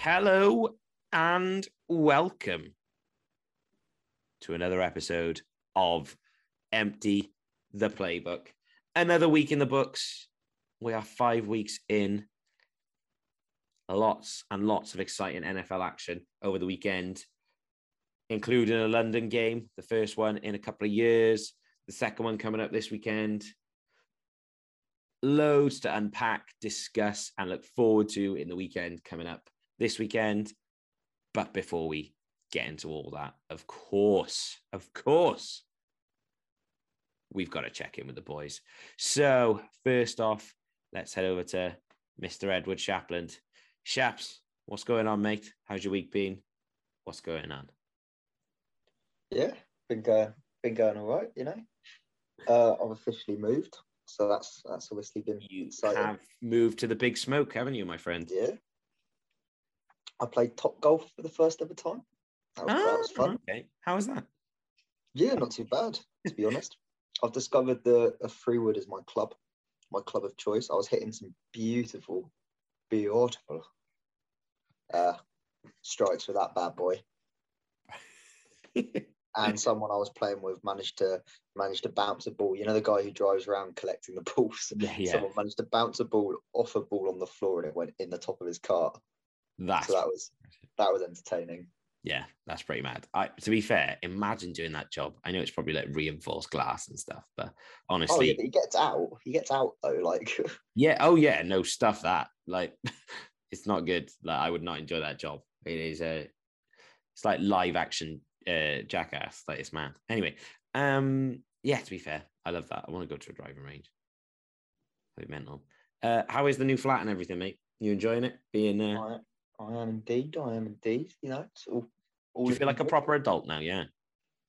Hello and welcome to another episode of Empty the Playbook. Another week in the books. We are five weeks in. Lots and lots of exciting NFL action over the weekend, including a London game, the first one in a couple of years, the second one coming up this weekend. Loads to unpack, discuss, and look forward to in the weekend coming up this weekend. But before we get into all that, of course, of course, we've got to check in with the boys. So, first off, let's head over to Mr. Edward Shapland. Shaps, what's going on, mate? How's your week been? What's going on? Yeah, been going, been going all right. You know, uh, I've officially moved, so that's that's obviously been You exciting. have moved to the big smoke, haven't you, my friend? Yeah, I played top golf for the first ever time. That was, that was Ah, fun. Okay. How was that? Yeah, not too bad to be honest. I've discovered the uh, three wood is my club, my club of choice. I was hitting some beautiful, beautiful uh, strikes with that bad boy. and someone I was playing with managed to managed to bounce a ball. You know the guy who drives around collecting the balls. Yeah, yeah. Someone managed to bounce a ball off a ball on the floor and it went in the top of his car. That's So that was that was entertaining. yeah, that's pretty mad. I to be fair, imagine doing that job. I know it's probably like reinforced glass and stuff, but Oh honestly, yeah, but he gets out. He gets out though. Like Yeah. Oh, yeah. No stuff that like it's not good. Like I would not enjoy that job. It is a it's like live action uh jackass. Like it's mad. Anyway, um, yeah. To be fair, I love that. I want to go to a driving range. Like mental. Uh, how is the new flat and everything, mate? You enjoying it? Being uh, I, I am indeed. I am indeed. You know, it's all. all do you feel like a proper adult now? Yeah.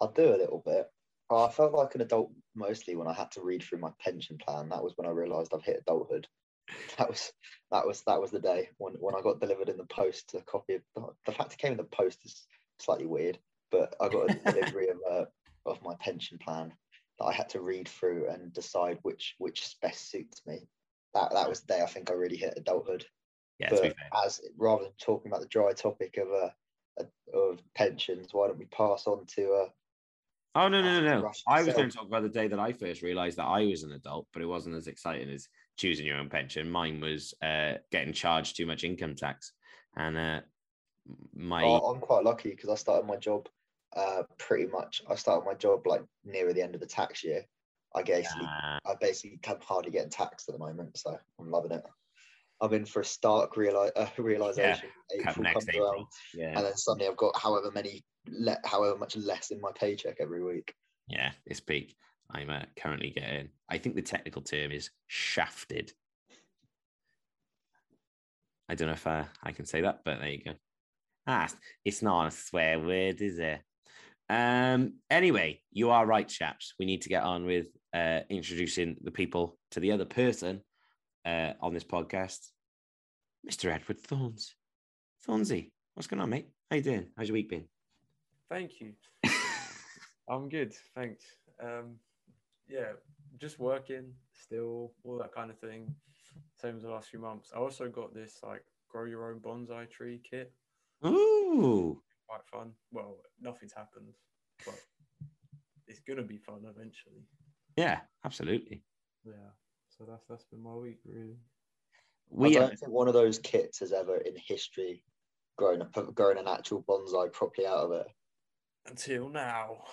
I do a little bit. I felt like an adult mostly when I had to read through my pension plan. That was when I realised I've hit adulthood. That was that was that was the day when, when I got delivered in the post a copy of the fact it came in the post is slightly weird, but I got a delivery of uh, of my pension plan that I had to read through and decide which which best suits me. That that was the day I think I really hit adulthood. Yeah. But as rather than talking about the dry topic of uh, uh, of pensions, why don't we pass on to uh, Oh no no no no! I was going to talk about the day that I first realised that I was an adult, but it wasn't as exciting as choosing your own pension. Mine was uh, getting charged too much income tax, and uh, my Oh, I'm quite lucky because I started my job uh, pretty much. I started my job like nearer the end of the tax year. I basically, uh, I basically can hardly getting taxed at the moment, so I'm loving it. I'm in for a stark reali- uh, realization. come April next comes April. around, Yeah, and then suddenly I've got however many, le- however much less in my paycheck every week. yeah, it's peak. I'm uh, currently getting. I think the technical term is shafted. I don't know if uh, I can say that, but there you go. Ah, it's not a swear word, is it? Um. Anyway, you are right, Shaps. We need to get on with uh, introducing the people to the other person uh, on this podcast, Mr. Edward Thorns. Thornsy, what's going on, mate? How you doing? How's your week been? Thank you. I'm good, thanks. Um, yeah, just working still, all that kind of thing. Same as the last few months. I also got this like grow your own bonsai tree kit. Ooh, Quite fun. Well, nothing's happened, but it's gonna be fun eventually. yeah, absolutely. Yeah. So that's that's been my week really. We I don't think one of those kits has ever in history grown a grown an actual bonsai properly out of it. Until now.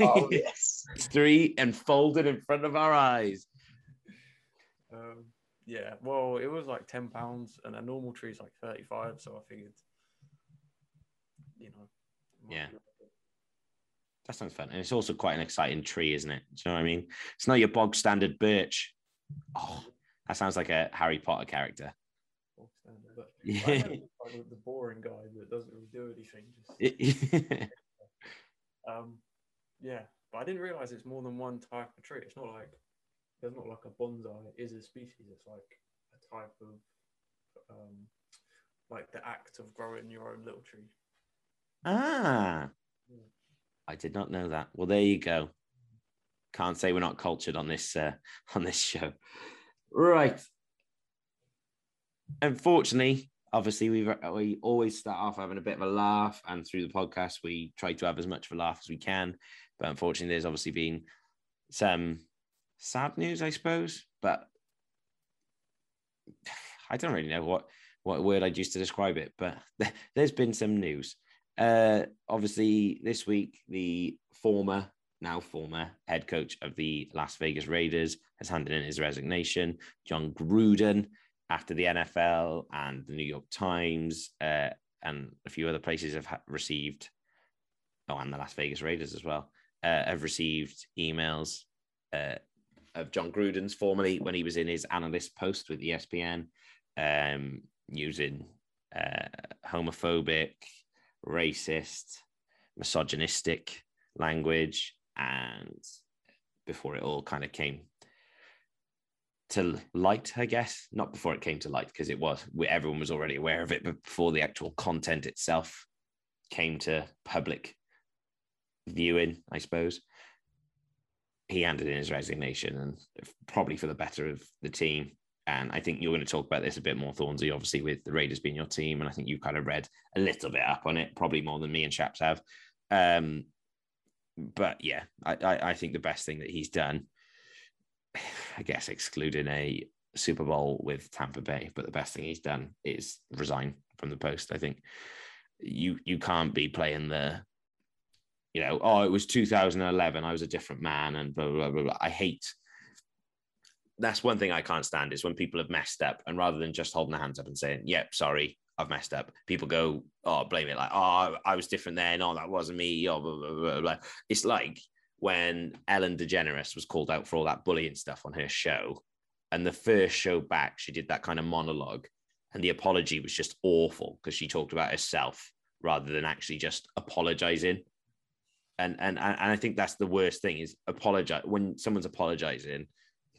Oh yes. three and folded in front of our eyes. Um, yeah, well, it was like ten pounds, and a normal tree is like thirty-five. So I figured, you know, Yeah. be worth it. That sounds fun. And it's also quite an exciting tree, isn't it? Do you know what I mean? It's not your bog standard birch. Oh, that sounds like a Harry Potter character. But Yeah. I know it's kind of the boring guy that doesn't really do anything. Just um, yeah, but I didn't realize it's more than one type of tree. It's not like there's not like a bonsai. It is a species. It's like a type of um, like the act of growing your own little tree. Ah, Yeah. I did not know that. Well, there you go. Can't say we're not cultured on this uh, on this show. Right. Unfortunately, obviously, we we always start off having a bit of a laugh, and through the podcast, we try to have as much of a laugh as we can. But unfortunately, there's obviously been some sad news, I suppose. But I don't really know what what word I'd use to describe it. But there's been some news. Uh, obviously, this week, the former, now former head coach of the Las Vegas Raiders has handed in his resignation. John Gruden, after the NFL and the New York Times uh, and a few other places have ha- received, oh, and the Las Vegas Raiders as well, uh, have received emails uh, of John Gruden's formerly when he was in his analyst post with ESPN, um, using uh, homophobic, racist, misogynistic language, and before it all kind of came to light, I guess, not before it came to light because it was everyone was already aware of it, but before the actual content itself came to public viewing, I suppose. He handed in his resignation, and probably for the better of the team. And I think you're going to talk about this a bit more, Thornsey, obviously, with the Raiders being your team. And I think you've kind of read a little bit up on it, probably more than me and Shaps have. Um, but yeah, I, I, I think the best thing that he's done, I guess, excluding a Super Bowl with Tampa Bay, but the best thing he's done is resign from the post. I think you you can't be playing the, you know, oh, it was 2011, I was a different man, and blah blah blah. blah. I hate that's one thing I can't stand is when people have messed up and rather than just holding their hands up and saying, yep, sorry, I've messed up, people go, oh, blame it like, oh, I was different then. Oh, that wasn't me. Oh, blah, blah, blah, blah. It's like when Ellen DeGeneres was called out for all that bullying stuff on her show. And the first show back, she did that kind of monologue. And the apology was just awful because she talked about herself rather than actually just apologizing. And, and and I think that's the worst thing is apologize when someone's apologizing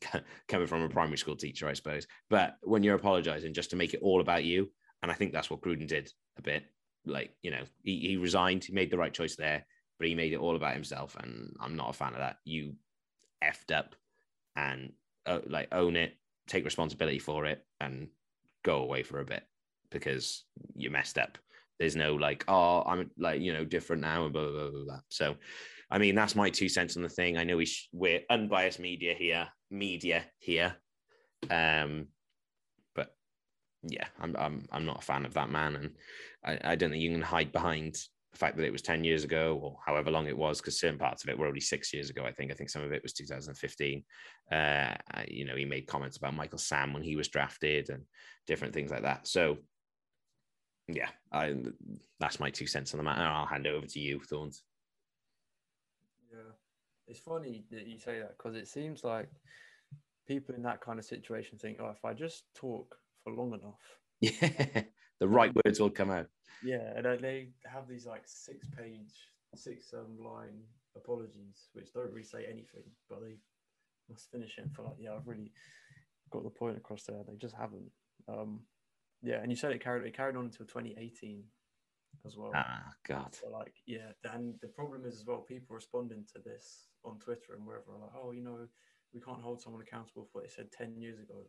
coming from a primary school teacher, I suppose. But when you're apologizing just to make it all about you, and I think that's what Gruden did a bit. Like, you know, he, he resigned, he made the right choice there, but he made it all about himself. And I'm not a fan of that. You effed up and uh, like own it, take responsibility for it, and go away for a bit because you messed up. There's no like, oh, I'm like, you know, different now and blah, blah, blah, blah. So, I mean, that's my two cents on the thing. I know we sh- we're unbiased media here, media here. Um, but yeah, I'm I'm I'm not a fan of that man, and I, I don't think you can hide behind the fact that it was 10 years ago or however long it was, because certain parts of it were only six years ago. I think. I think some of it was 2015. Uh, you know, he made comments about Michael Sam when he was drafted and different things like that. So yeah, I, that's my two cents on the matter. I'll hand it over to you, Thorns. Yeah, it's funny that you say that because it seems like people in that kind of situation think, oh, if I just talk for long enough, Yeah, the right words will come out. yeah, and they have these like six-page, six um, line apologies, which don't really say anything, but they must finish it for like, yeah, I've really got the point across there. They just haven't. Um, yeah, and you said it carried it carried on until 2018 as well. Ah, God. So like, yeah, and the problem is as well, people responding to this on Twitter and wherever are like, oh, you know, we can't hold someone accountable for what they said ten years ago.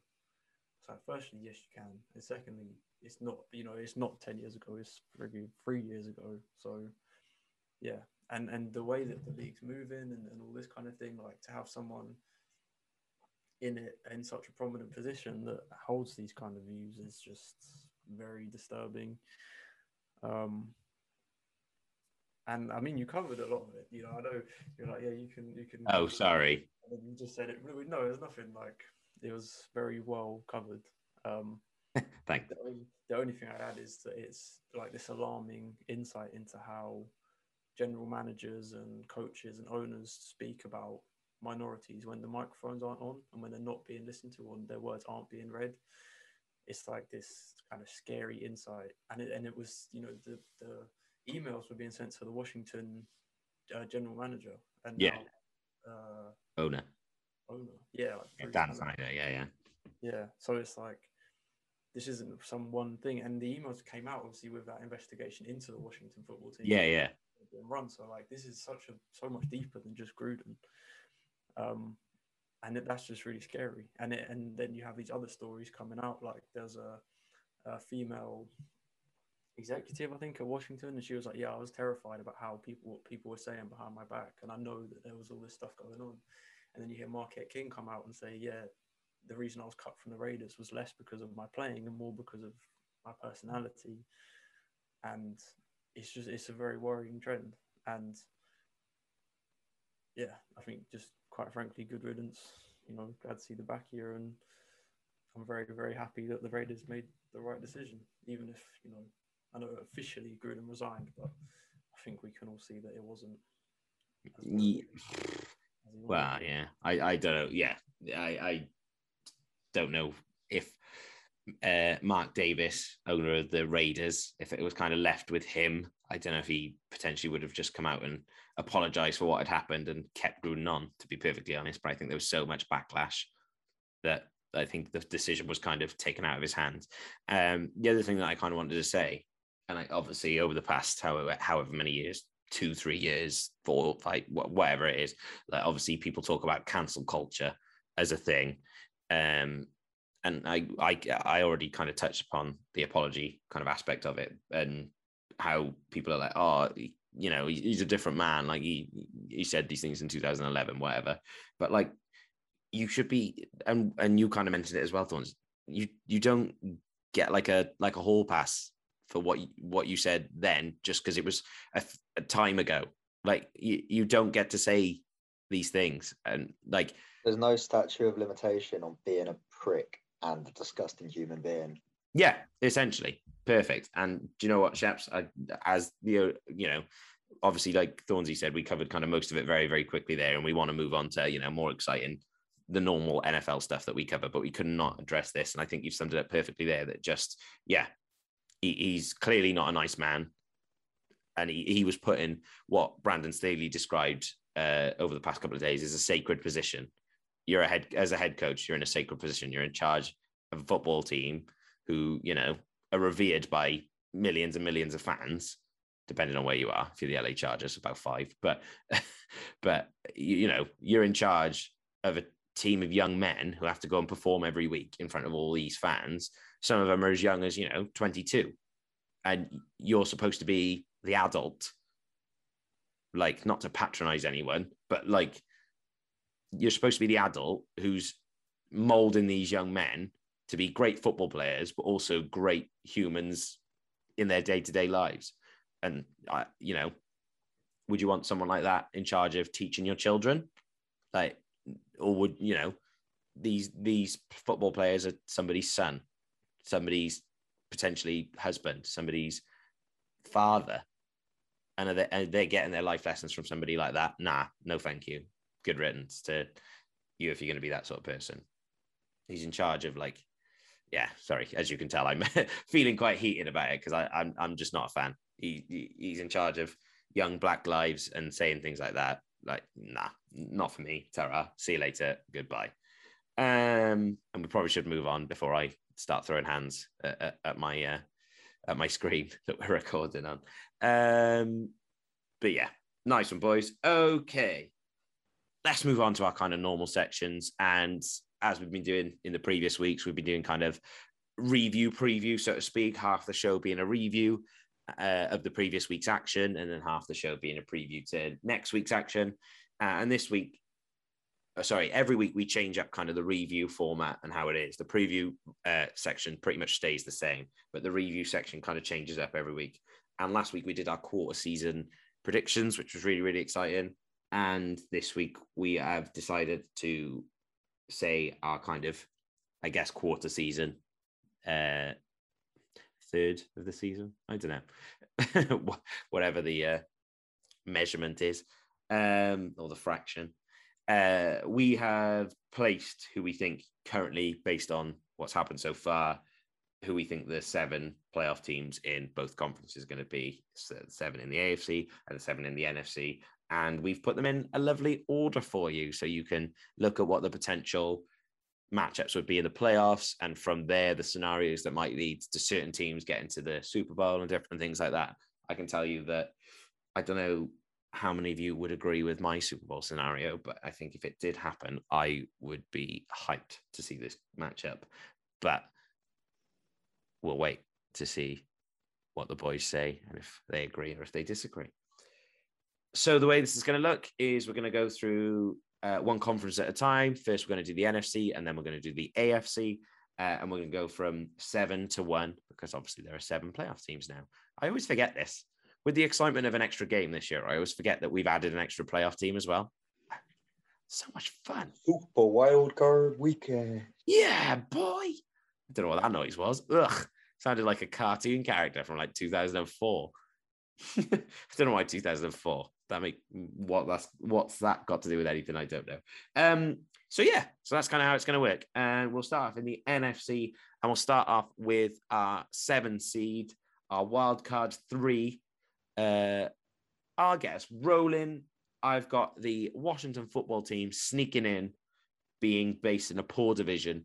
So firstly, yes, you can, and secondly, it's not, you know, it's not ten years ago. It's three years ago. So, yeah, and and the way that the league's moving and, and all this kind of thing, like to have someone in it in such a prominent position that holds these kind of views is just very disturbing. Um, and I mean, you covered a lot of it. You know, I know you're like, yeah, you can, you can. Oh, sorry. And you just said it. Really, no, there's nothing like. It was very well covered. Um, Thanks. the only, the only thing I'd add is that it's like this alarming insight into how general managers and coaches and owners speak about minorities when the microphones aren't on and when they're not being listened to or their words aren't being read. It's like this kind of scary insight, and it and it was you know the the emails were being sent to the Washington uh, general manager and Yeah. now, uh, Owner. Owner, yeah, like Dan Snyder. Yeah, yeah. Yeah. So it's like this isn't some one thing. And the emails came out obviously with that investigation into the Washington football team. Yeah, yeah. Run so like this is such a so much deeper than just Gruden. Um, and it, that's just really scary. And it, and then you have these other stories coming out. Like there's a, a female executive, I think, at Washington, and she was like, "Yeah, I was terrified about how people what people were saying behind my back, and I know that there was all this stuff going on." And then you hear Marquette King come out and say, "Yeah, the reason I was cut from the Raiders was less because of my playing and more because of my personality." And it's just it's a very worrying trend, and yeah, I think just quite frankly, good riddance. You know, glad to see the back here, and I'm very very happy that the Raiders made the right decision, even if you know I know officially Gruden resigned, but I think we can all see that it wasn't. Yeah. Well, yeah, I, I don't know. Yeah, I, I don't know if uh, Mark Davis, owner of the Raiders, if it was kind of left with him, I don't know if he potentially would have just come out and apologized for what had happened and kept Gruden on, to be perfectly honest. But I think there was so much backlash that I think the decision was kind of taken out of his hands. Um, the other thing that I kind of wanted to say and like obviously over the past however however many years two three years four five whatever it is. Like obviously people talk about cancel culture as a thing. Um and I, I i already kind of touched upon the apology kind of aspect of it and how people are like oh you know he's a different man. Like he he said these things in 2011 whatever. But like you should be and and you kind of mentioned it as well thorns. You you don't get like a like a hall pass for what you, what you said then just because it was a, a, time ago. Like you, you don't get to say these things. And like there's no statute of limitation on being a prick and a disgusting human being. Yeah essentially. Perfect. And do you know what Shaps I, as the you know obviously like thornsy said we covered kind of most of it very very quickly there and we want to move on to you know more exciting the normal NFL stuff that we cover, but we could not address this. And I think you've summed it up perfectly there that just, yeah, he, he's clearly not a nice man. And he, he was put in what Brandon Staley described uh, over the past couple of days as a sacred position. You're a head as a head coach, you're in a sacred position. You're in charge of a football team who, you know, are revered by millions and millions of fans, depending on where you are. If you're the LA Chargers, about five. But but you, you know, you're in charge of a team of young men who have to go and perform every week in front of all these fans some of them are as young as, you know, 22. And you're supposed to be the adult, like not to patronize anyone, but like you're supposed to be the adult who's molding these young men to be great football players, but also great humans in their day to day lives. And, uh, you know, would you want someone like that in charge of teaching your children? Like, or would, you know, these these football players are somebody's son somebody's potentially husband, somebody's father, and are they, are they getting their life lessons from somebody like that? Nah, no, thank you. Good riddance to you if you're going to be that sort of person. He's in charge of like, yeah. Sorry, as you can tell, I'm feeling quite heated about it because I'm I'm just not a fan. He, he he's in charge of young black lives and saying things like that. Like, nah, not for me. Tara, see you later. Goodbye. Um, and we probably should move on before I start throwing hands at, at, at my uh, at my screen that we're recording on. Um, but yeah, nice one, boys. Okay, let's move on to our kind of normal sections. And as we've been doing in the previous weeks, we've been doing kind of review preview, so to speak. Half the show being a review uh, of the previous week's action, and then half the show being a preview to next week's action. Uh, and this week, sorry, every week we change up kind of the review format and how it is. The preview uh, section pretty much stays the same, but the review section kind of changes up every week. And last week we did our quarter season predictions, which was really, really exciting. And this week we have decided to say our kind of, I guess, quarter season, uh, third of the season. I don't know, whatever the uh, measurement is, um, or the fraction uh, we have placed who we think currently, based on what's happened so far, who we think the seven playoff teams in both conferences are going to be seven in the AFC and seven in the NFC. And we've put them in a lovely order for you so you can look at what the potential matchups would be in the playoffs, and from there, the scenarios that might lead to certain teams getting to the Super Bowl and different things like that. I can tell you that I don't know how many of you would agree with my Super Bowl scenario, but I think if it did happen, I would be hyped to see this matchup. But we'll wait to see what the boys say and if they agree or if they disagree. So the way this is going to look is we're going to go through uh, one conference at a time. First, we're going to do the NFC, and then we're going to do the AFC, uh, and we're going to go from seven to one because obviously there are seven playoff teams now. I always forget this with the excitement of an extra game this year. I always forget that we've added an extra playoff team as well. So much fun. Super wild card weekend. Yeah, boy. I don't know what that noise was. Ugh, sounded like a cartoon character from like 2004. I don't know why 2004. That make what that's what's that got to do with anything? I don't know. Um, so yeah, so that's kind of how it's going to work. And we'll start off in the NFC, and we'll start off with our seven seed, our wild card three. Uh, I'll guess rolling. I've got the Washington football team sneaking in, being based in a poor division.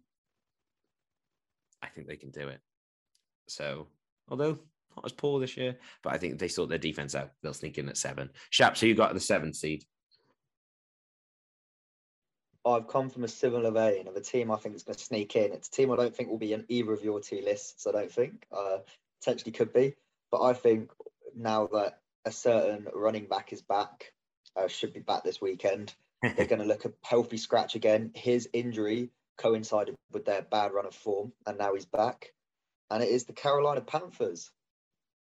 I think they can do it. So, although not as poor this year, but I think they sort their defense out. They'll sneak in at seven. Shaps, who you got the seventh seed? I've come from a similar vein of a team I think is going to sneak in. It's a team I don't think will be in either of your two lists. I don't think uh, potentially could be, but I think now that a certain running back is back, uh, should be back this weekend. They're going to look a healthy scratch again. His injury coincided with their bad run of form, and now he's back. And it is the Carolina Panthers.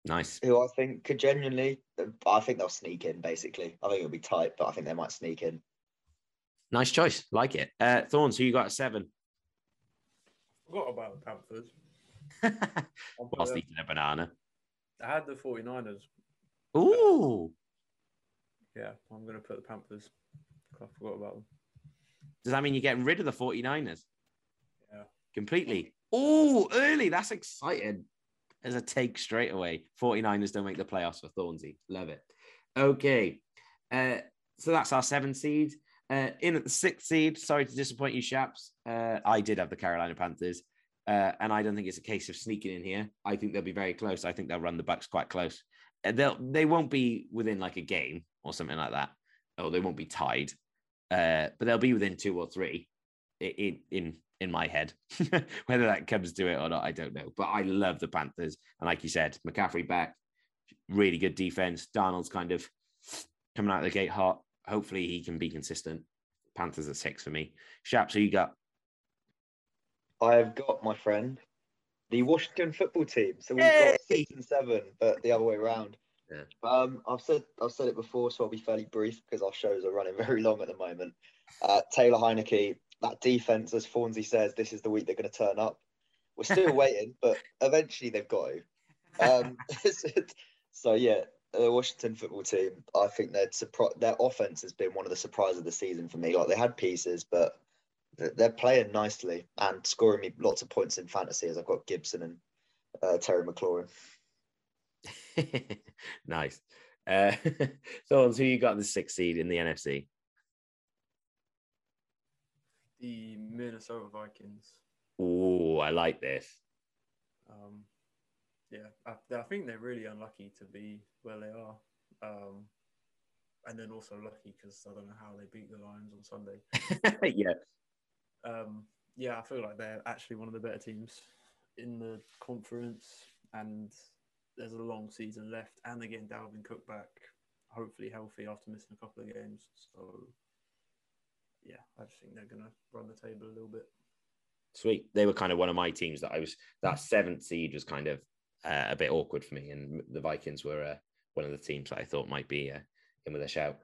Nice. Who I think could genuinely, I think they'll sneak in. Basically, I think it'll be tight, but I think they might sneak in. Nice choice. Like it. Uh, Thorns, who you got at seven? Forgot about the Panthers. Whilst eating a banana. I had the 49ers. Ooh. Yeah, I'm going to put the Panthers. I forgot about them. Does that mean you're getting rid of the 49ers? Yeah. Completely. Oh, early. That's exciting. As a take straight away. 49ers don't make the playoffs for Thornsy. Love it. Okay. Uh, so that's our seven seed. Uh, in at the sixth seed, sorry to disappoint you, Shaps. Uh, I did have the Carolina Panthers, uh, and I don't think it's a case of sneaking in here. I think they'll be very close. I think they'll run the Bucks quite close. Uh, they'll they won't be within like a game or something like that, or they won't be tied, uh, but they'll be within two or three. In in in my head, whether that comes to it or not, I don't know. But I love the Panthers, and like you said, McCaffrey back, really good defense. Darnold's kind of coming out of the gate hot hopefully he can be consistent. Panthers at six for me. Shaps, who you got? I've got my friend, the Washington football team. So we've got six and seven, but the other way around. Yeah. Um, I've said I've said it before, so I'll be fairly brief because our shows are running very long at the moment. Uh, Taylor Heinicke, that defense, as Fawnsy says, this is the week they're going to turn up. We're still waiting, but eventually they've got to. Um, so yeah, the Washington football team, I think their surpri- their offense has been one of the surprises of the season for me. Like they had pieces, but they're playing nicely and scoring me lots of points in fantasy as I've got Gibson and uh, Terry McLaurin. nice. Uh, Thorns, who you got the sixth seed in the NFC? The Minnesota Vikings. Oh, I like this. Um, yeah, I, I, think they're really unlucky to be where they are. Um, and then also lucky because I don't know how they beat the Lions on Sunday. yeah. Um, yeah, I feel like they're actually one of the better teams in the conference, and there's a long season left. And again, Dalvin Cook back, hopefully healthy after missing a couple of games. So, yeah, I just think they're going to run the table a little bit. Sweet. They were kind of one of my teams that I was, that seventh seed was kind of uh, a bit awkward for me. And the Vikings were uh, one of the teams that I thought might be uh, in with a shout.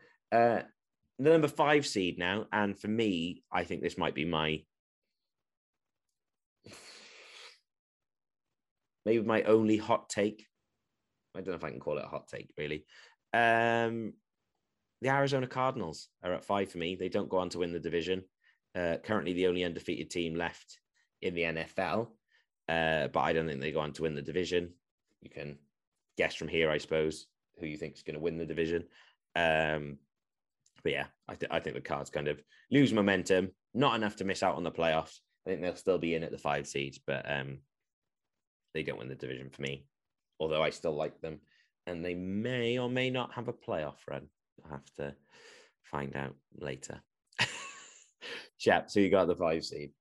The number five seed now, and for me, I think this might be my maybe my only hot take. I don't know if I can call it a hot take, really. Um, the Arizona Cardinals are at five for me. They don't go on to win the division. Uh, currently, the only undefeated team left in the NFL. Uh, but I don't think they go on to win the division. You can guess from here, I suppose, who you think is going to win the division. Um, but yeah, I, th- I think the Cards kind of lose momentum, not enough to miss out on the playoffs, I think they'll still be in at the five seeds, but um, they don't win the division for me. Although I still like them, and they may or may not have a playoff run. I'll have to find out later. Chap, so you got the five seed.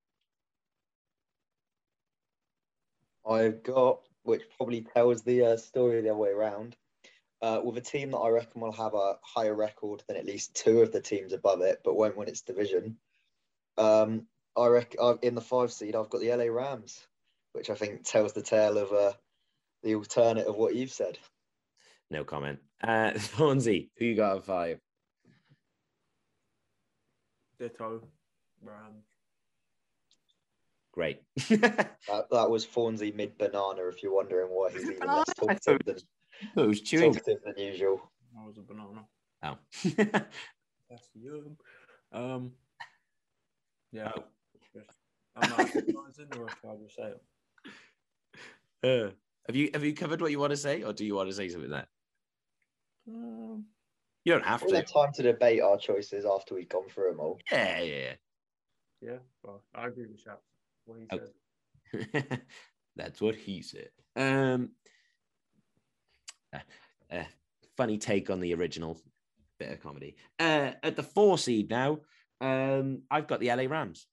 I've got, which probably tells the uh, story the other way around. Uh, with a team that I reckon will have a higher record than at least two of the teams above it, but won't win its division. Um, I reckon uh, in the five seed, I've got the LA Rams, which I think tells the tale of uh, the alternate of what you've said. No comment. Uh, Thornsey, who you got at five? Ditto. Rams. Great. That, that was Fawnsy mid banana. If you're wondering why he's even less Banana? Talkative than, it was chewing. talkative than usual. I was a banana. Oh. That's yum. Um. Yeah. I'm not advertising or if I just say. Uh, have you have you covered what you want to say, or do you want to say something there? Um, You don't have We'll to. have time to debate our choices after we've gone through them all. Yeah, yeah. yeah, well, I agree with Shaps. What he Okay. said. That's what he said. Um, uh, funny take on the original bit of comedy. Uh, at the four seed now, um, I've got the LA Rams.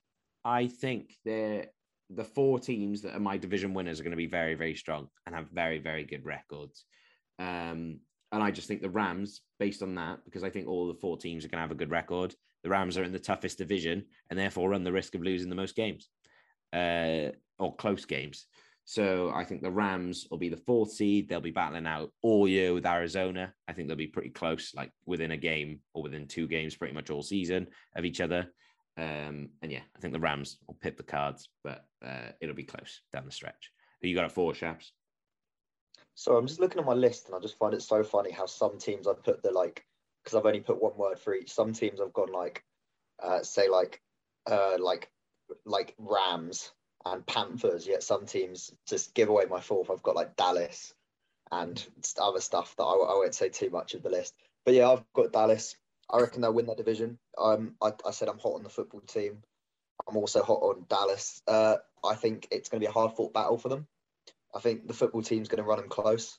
I think they're the four teams that are my division winners are going to be very, very strong and have very, very good records. Um, and I just think the Rams, based on that, because I think all the four teams are going to have a good record, the Rams are in the toughest division and therefore run the risk of losing the most games uh, or close games. So I think the Rams will be the fourth seed. They'll be battling out all year with Arizona. I think they'll be pretty close, like within a game or within two games, pretty much all season of each other. Um, and yeah, I think the Rams will pip the cards, but uh, it'll be close down the stretch. Who you got at four, Shaps? So I'm just looking at my list and I just find it so funny how some teams I've put the like because I've only put one word for each. Some teams I've gone like uh say like uh like like Rams and Panthers, yet some teams just give away my fourth. I've got like Dallas and other stuff that I, I won't say too much of the list. But yeah, I've got Dallas. I reckon they'll win that division. Um, I, I said I'm hot on the football team. I'm also hot on Dallas. Uh, I think it's going to be a hard fought battle for them. I think the football team's going to run them close.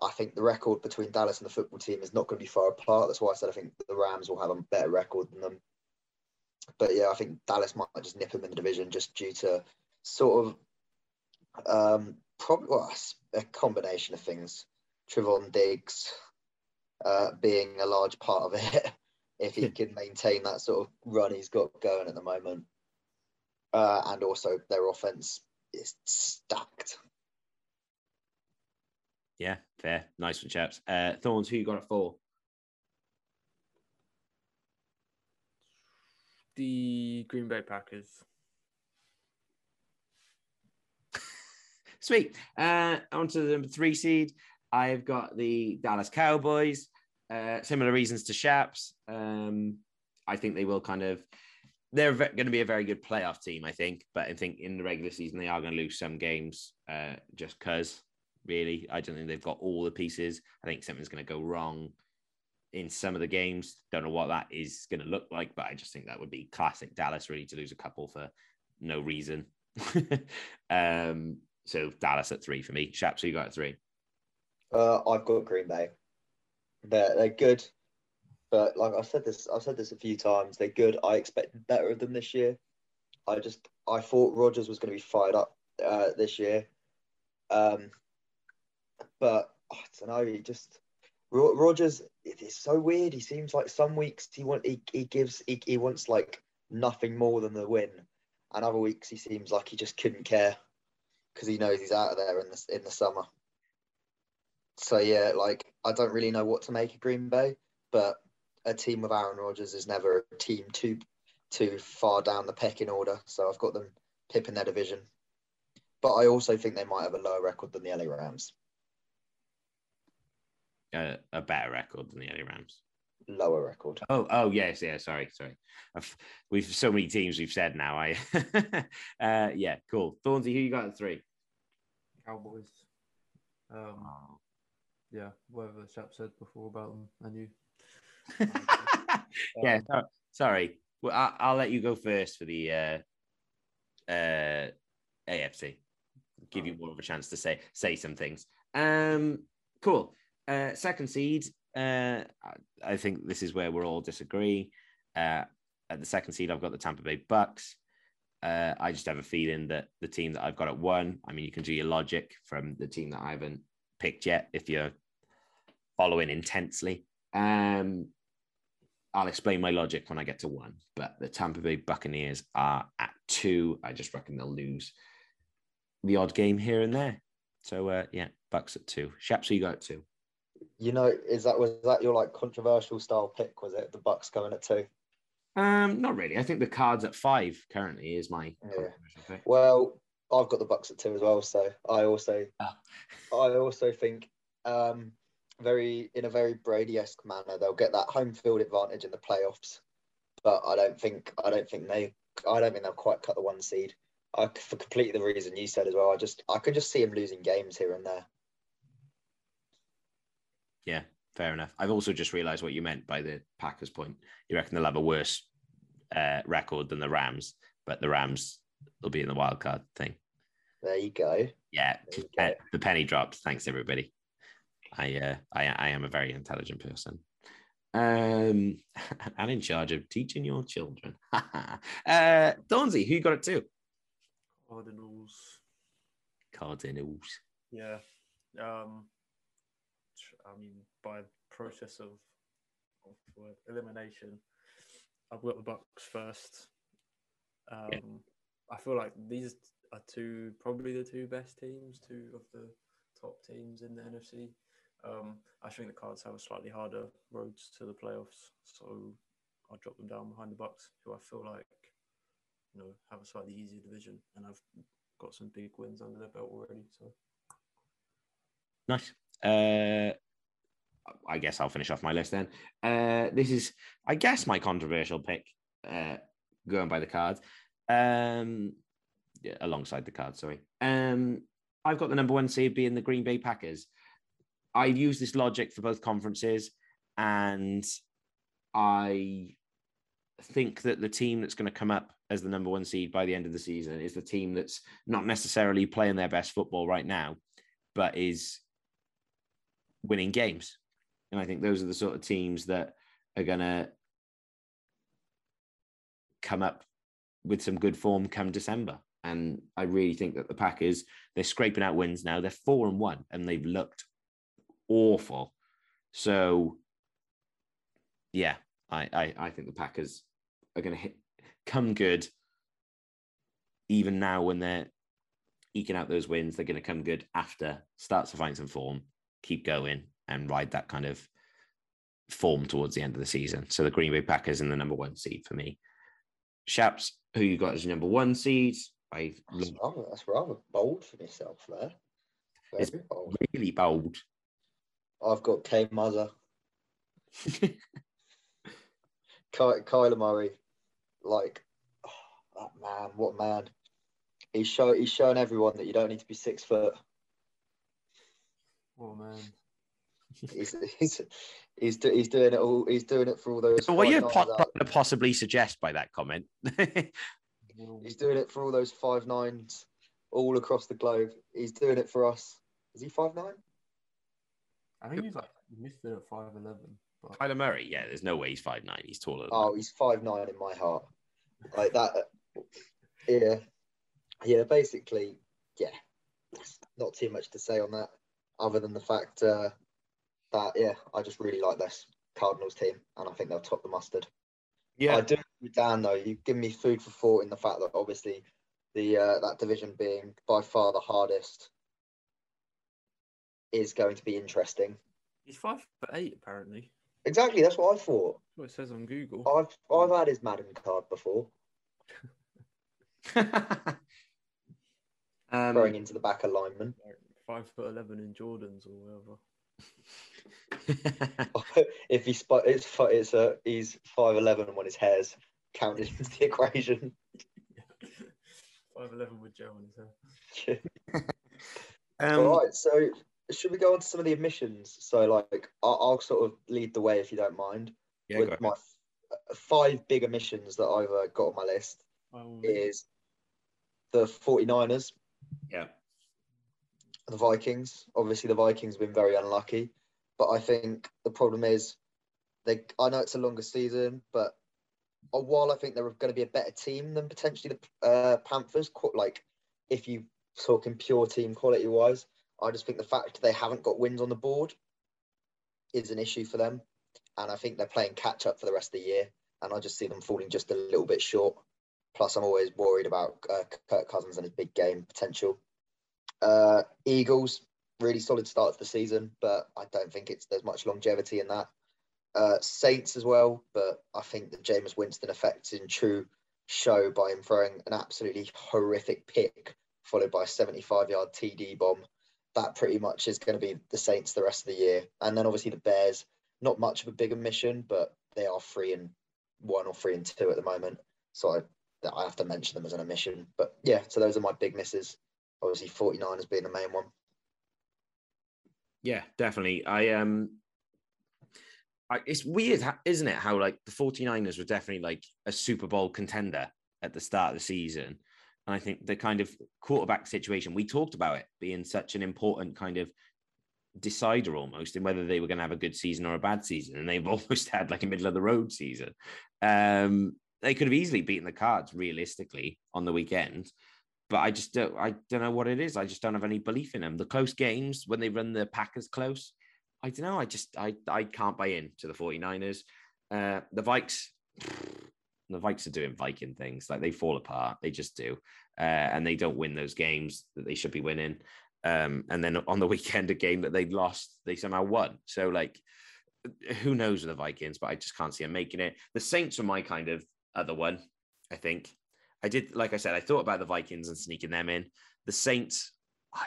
I think the record between Dallas and the football team is not going to be far apart. That's why I said I think the Rams will have a better record than them. But yeah, I think Dallas might just nip them in the division just due to sort of um, probably well, a combination of things. Trevon Diggs uh, being a large part of it, if he can maintain that sort of run he's got going at the moment, uh, and also their offense is stacked. Yeah, fair. Nice one, Shaps. Uh, Thorns, who you got at four? The Green Bay Packers. Sweet. Uh, on to the number three seed. I've got the Dallas Cowboys. Uh, similar reasons to Shaps. Um, I think they will kind of. They're going to be a very good playoff team, I think. But I think in the regular season they are going to lose some games uh, just because. Really, I don't think they've got all the pieces. I think something's going to go wrong in some of the games. Don't know what that is going to look like, but I just think that would be classic Dallas, really, to lose a couple for no reason. um, so Dallas at three for me. Shaps, you got three? Uh, I've got Green Bay. They're they're good, but like I've said this, I've said this a few times. They're good. I expected better of them this year. I just I thought Rodgers was going to be fired up uh, this year, um, but I don't know. He just Rodgers. It is so weird. He seems like some weeks he want he, he gives he, he wants like nothing more than the win, and other weeks he seems like he just couldn't care because he knows he's out of there in the in the summer. So yeah, like I don't really know what to make of Green Bay, but a team with Aaron Rodgers is never a team too too far down the pecking order. So I've got them pipping their division. But I also think they might have a lower record than the LA Rams. Uh, a better record than the LA Rams. Lower record. Oh, oh yes, yeah. Sorry, sorry. I've, we've so many teams we've said now. I, uh, yeah, cool. Thornsy, who you got at three? Cowboys. Um, yeah, whatever Chap said before about them, and you. yeah, Um, so- sorry. Well, I, I'll let you go first for the uh, uh, AFC. Give you more of a chance to say say some things. Um, cool. Uh, second seed. Uh, I think this is where we're all disagree. Uh, at the second seed, I've got the Tampa Bay Bucks. Uh, I just have a feeling that the team that I've got at one. I mean, you can do your logic from the team that I haven't picked yet if you're following intensely. Um, I'll explain my logic when I get to one. But the Tampa Bay Buccaneers are at two. I just reckon they'll lose the odd game here and there. So uh, yeah, Bucks at two. Shaps, you got two. You know, is that was that your like controversial style pick? Was it the Bucks going at two? Um, not really. I think the cards at five currently is my yeah. Well, I've got the Bucks at two as well. So I also, oh. I also think, um, very in a very Brady-esque manner, they'll get that home field advantage in the playoffs. But I don't think, I don't think they, I don't think they'll quite cut the one seed. I, for completely the reason you said as well. I just, I could just see them losing games here and there. Yeah, fair enough. I've also just realised what you meant by the Packers point. You reckon they'll have a worse uh, record than the Rams, but the Rams will be in the wild card thing. There you go. Yeah, you go. the penny dropped. Thanks everybody. I, uh, I I am a very intelligent person. Um, and in charge of teaching your children. uh, Donzy, who got it to? Cardinals. Cardinals. Yeah. Um, I mean, by process of, of elimination, I've got the Bucks first. Um, yeah. I feel like these are two, probably the two best teams, two of the top teams in the NFC. Um, I think the Cards have a slightly harder roads to the playoffs, so I'll drop them down behind the Bucks, who I feel like you know have a slightly easier division, and I've got some big wins under their belt already. So nice. Uh, I guess I'll finish off my list then. Uh, this is, I guess, my controversial pick, uh, going by the cards, um, yeah, alongside the cards. Sorry. Um, I've got the number one seed being the Green Bay Packers. I've used this logic for both conferences, and I think that the team that's going to come up as the number one seed by the end of the season is the team that's not necessarily playing their best football right now, but is winning games. And I think those are the sort of teams that are going to come up with some good form come December. And I really think that the Packers, they're scraping out wins now. They're four and one, and they've looked awful. So, yeah, I, I, I think the Packers are going to hit come good. Even now, when they're eking out those wins, they're going to come good after starts to find some form, keep going, and ride that kind of form towards the end of the season. So the Green Bay Packers in the number one seed for me. Shaps, who you got as number one seed? I that's rather, that's rather bold for myself there. Very it's bold. really bold. I've got K Muzzer. Ky- Kyler Murray, like oh, that man, what man. He's show he's showing everyone that you don't need to be six foot. Oh man he's, he's, he's, do, he's doing it all. He's doing it for all those. what you po- possibly suggest by that comment? he's doing it for all those five nines all across the globe. He's doing it for us. Is he five nine? I think he's like Mister five eleven. But... Kyler Murray, yeah. There's no way he's five nine. He's taller. oh, that. he's five nine in my heart. Like that. Yeah, yeah. Basically, yeah. Not too much to say on that, other than the fact uh, that yeah, I just really like this Cardinals team, and I think they'll top the mustard. Yeah, I do with Dan though. You give me food for thought in the fact that obviously the uh, that division being by far the hardest is going to be interesting. He's five foot eight apparently. Exactly, that's what I thought. That's what it says on Google. I've I've had his Madden card before. um, Throwing into the back alignment. Five foot eleven in Jordans or whatever. if he spot it's it's a he's five eleven when his hair's counted into the equation. Five eleven with Joe on his hair. um, All right, so should we go on to some of the admissions? So, like, I'll, I'll sort of lead the way if you don't mind. Yeah, with my f- five big emissions that I've uh, got on my list oh, is the 49ers, Yeah. The Vikings. Obviously, the Vikings have been very unlucky, but I think the problem is they. I know it's a longer season, but uh, while I think they're going to be a better team than potentially the uh, Panthers, like if you talking pure team quality wise, I just think the fact they haven't got wins on the board is an issue for them, and I think they're playing catch up for the rest of the year, and I just see them falling just a little bit short. Plus, I'm always worried about uh, Kirk Cousins and his big game potential. Uh, Eagles, really solid start to the season, but I don't think it's there's much longevity in that. Uh, Saints as well, but I think the Jameis Winston effect in true show by him throwing an absolutely horrific pick followed by a 75 yard TD bomb. That pretty much is going to be the Saints the rest of the year. And then obviously the Bears, not much of a bigger mission, but they are three and one or three and two at the moment. So I, I have to mention them as an omission. But yeah, so those are my big misses. Obviously 49ers being the main one. Yeah, definitely. I um I, it's weird, isn't it? How like the 49ers were definitely like a Super Bowl contender at the start of the season. And I think the kind of quarterback situation, we talked about it being such an important kind of decider almost in whether they were going to have a good season or a bad season. And they've almost had like a middle of the road season. Um, they could have easily beaten the cards realistically on the weekend. But I just don't I don't know what it is. I just don't have any belief in them. The close games when they run the Packers close, I don't know. I just I I can't buy in to the 49ers. Uh the Vikes the Vikes are doing Viking things. Like they fall apart. They just do. Uh, and they don't win those games that they should be winning. Um, and then on the weekend, a game that they lost, they somehow won. So like who knows with the Vikings, but I just can't see them making it. The Saints are my kind of other one, I think. I did, like I said, I thought about the Vikings and sneaking them in. The Saints, I,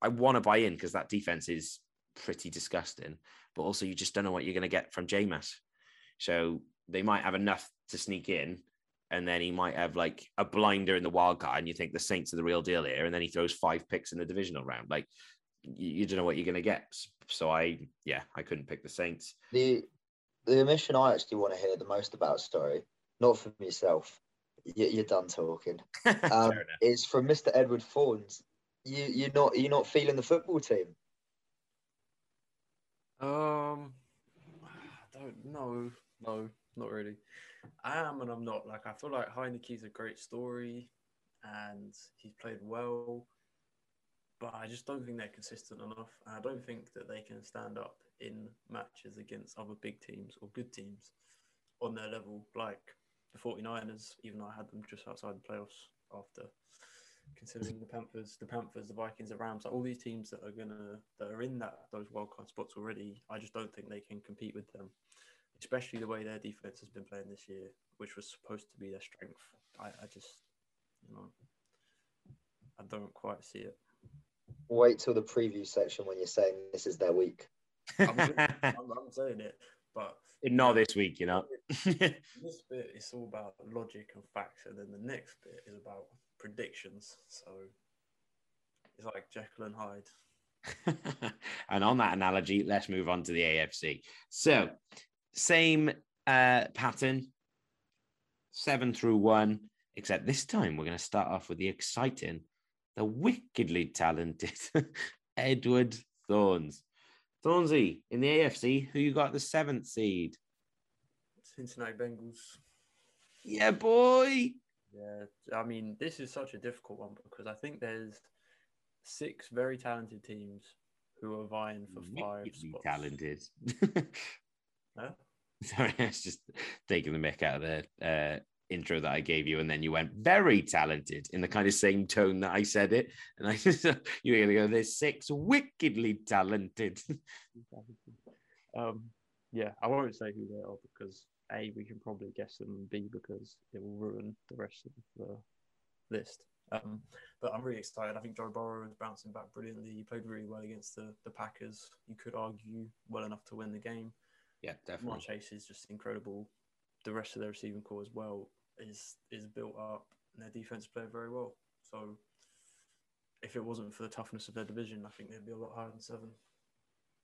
I want to buy in because that defense is pretty disgusting, but also you just don't know what you're going to get from Jameis. So they might have enough to sneak in, and then he might have like a blinder in the wild card, and you think the Saints are the real deal here, and then he throws five picks in the divisional round. Like you, you don't know what you're going to get. So I, yeah, I couldn't pick the Saints. The the omission I actually want to hear the most about, sorry, not from yourself. You, you're done talking. Um, Fair enough. is from Mr. Edward Thorns. You you're not you're not feeling the football team. Um, I don't know. No, not really. I am and I'm not. Like I feel like Heinicke's a great story, and he's played well, but I just don't think they're consistent enough. And I don't think that they can stand up in matches against other big teams or good teams on their level, like the 49ers. Even though I had them just outside the playoffs after considering the Panthers, the Panthers, the Vikings, the Rams, like all these teams that are gonna that are in that those wildcard spots already. I just don't think they can compete with them, especially the way their defense has been playing this year, which was supposed to be their strength. I, I just, you know, I don't quite see it. Wait till the preview section when you're saying this is their week. I'm, I'm, I'm saying it, but Not this week, you know. this bit is all about logic and facts, and then the next bit is about predictions. So it's like Jekyll and Hyde. and on that analogy, let's move on to the AFC. So, same uh, pattern, seven through one, except this time we're going to start off with the exciting, the wickedly talented Edward Thorns. Thornsy, in the AFC, who you got the seventh seed? Cincinnati Bengals. Yeah, boy. Yeah, I mean, this is such a difficult one because I think there's six very talented teams who are vying for five spots. talented. Huh? Sorry, I was just taking the mick out of the uh, intro that I gave you, and then you went very talented in the kind of same tone that I said it, and I said, you were gonna go. There's six wickedly talented. Um, yeah, I won't say who they are because A, we can probably guess them, and B, because it will ruin the rest of the list. Um, but I'm really excited. I think Joe Burrow is bouncing back brilliantly. He played really well against the, the Packers. You could argue well enough to win the game. yeah, Mark definitely. Chase is just incredible. The rest of their receiving core as well is is built up, and their defense played very well. So, if it wasn't for the toughness of their division, I think they'd be a lot higher than seven.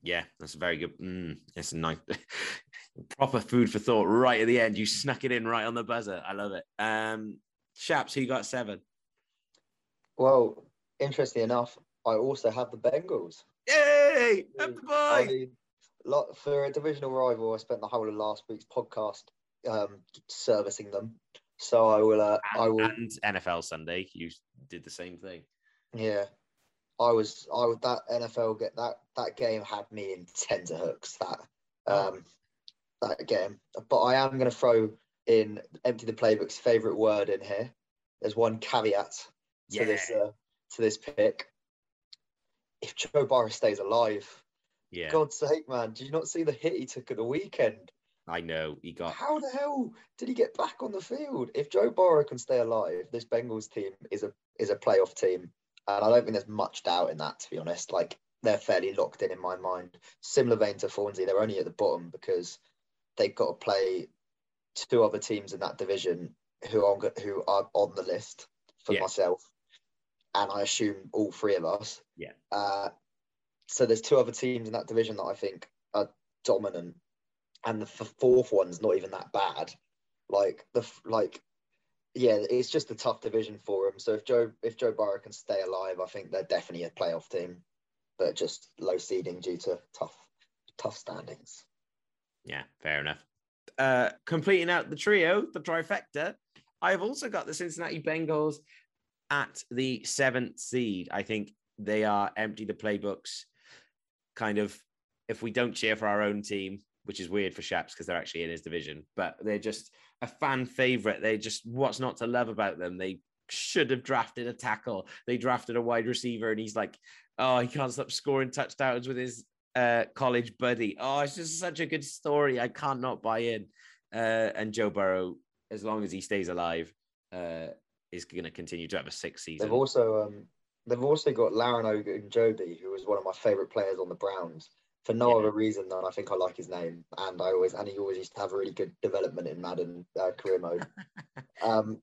Yeah, that's very good. Mm, it's a nice, proper food for thought right at the end. You snuck it in right on the buzzer. I love it. Um, Shaps, who got seven? Well, interestingly enough, I also have the Bengals. Yay! Up the I boy! mean, lot for a divisional rival, I spent the whole of last week's podcast um, servicing them. So I will. Uh, I will. and NFL Sunday, you did the same thing. Yeah, I was. I would that NFL get that that game had me in tender hooks. That um, that game. But I am going to throw in empty the playbook's favorite word in here. There's one caveat to this uh, to this pick. If Joe Burrow stays alive, Yeah, God's sake, man, did you not see the hit he took at the weekend? I know. He got How the hell did he get back on the field? If Joe Burrow can stay alive, this Bengals team is a is a playoff team, and I don't think there's much doubt in that. To be honest, like they're fairly locked in in my mind. Similar vein to Thornsey, they're only at the bottom because they've got to play two other teams in that division who are who are on the list for Yeah. myself, and I assume all three of us. Yeah. Uh, so there's two other teams in that division that I think are dominant and the fourth one's not even that bad. Like the like, yeah, it's just a tough division for them. So if Joe if Joe Burrow can stay alive, I think they're definitely a playoff team, but just low seeding due to tough tough standings. Yeah, fair enough. Uh, completing out the trio, the trifecta, I've also got the Cincinnati Bengals at the seventh seed. I think they are empty the playbooks. Kind of, if we don't cheer for our own team, which is weird for Shaps because they're actually in his division, but they're just a fan favorite. They just what's not to love about them. They should have drafted a tackle. They drafted a wide receiver, and he's like, oh, he can't stop scoring touchdowns with his uh, college buddy. Oh, it's just such a good story. I can't not buy in. Uh, and Joe Burrow, as long as he stays alive, uh, is going to continue to have a six season. They've also um they've also got Larry Ogunjobi, who was one of my favorite players on the Browns. For no Yeah. other reason than I think I like his name, and I always and he always used to have a really good development in Madden uh, career mode. Um,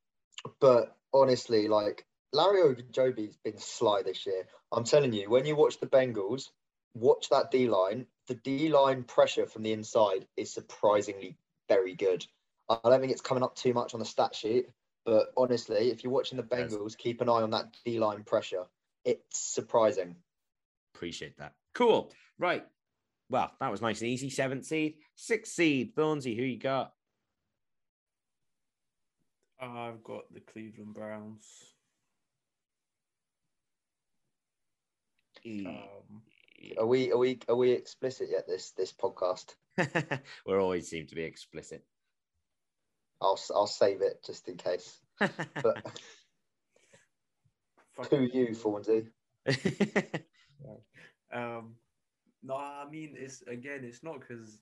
but honestly, like Larry Ogunjobi's been sly this year. I'm telling you, when you watch the Bengals, watch that D line. The D line pressure from the inside is surprisingly very good. I don't think it's coming up too much on the stat sheet, but honestly, if you're watching the Yes. Bengals, keep an eye on that D line pressure. It's surprising. Appreciate that. Cool. Right. Well, that was nice and easy. Seventh seed, sixth seed. Thornsey, who you got? I've got the Cleveland Browns. Um, Are we are we are we explicit yet? This this podcast. we always seem to be explicit. I'll I'll save it just in case. But fuck who you, Thornsey? Um, no, I mean it's again, it's not because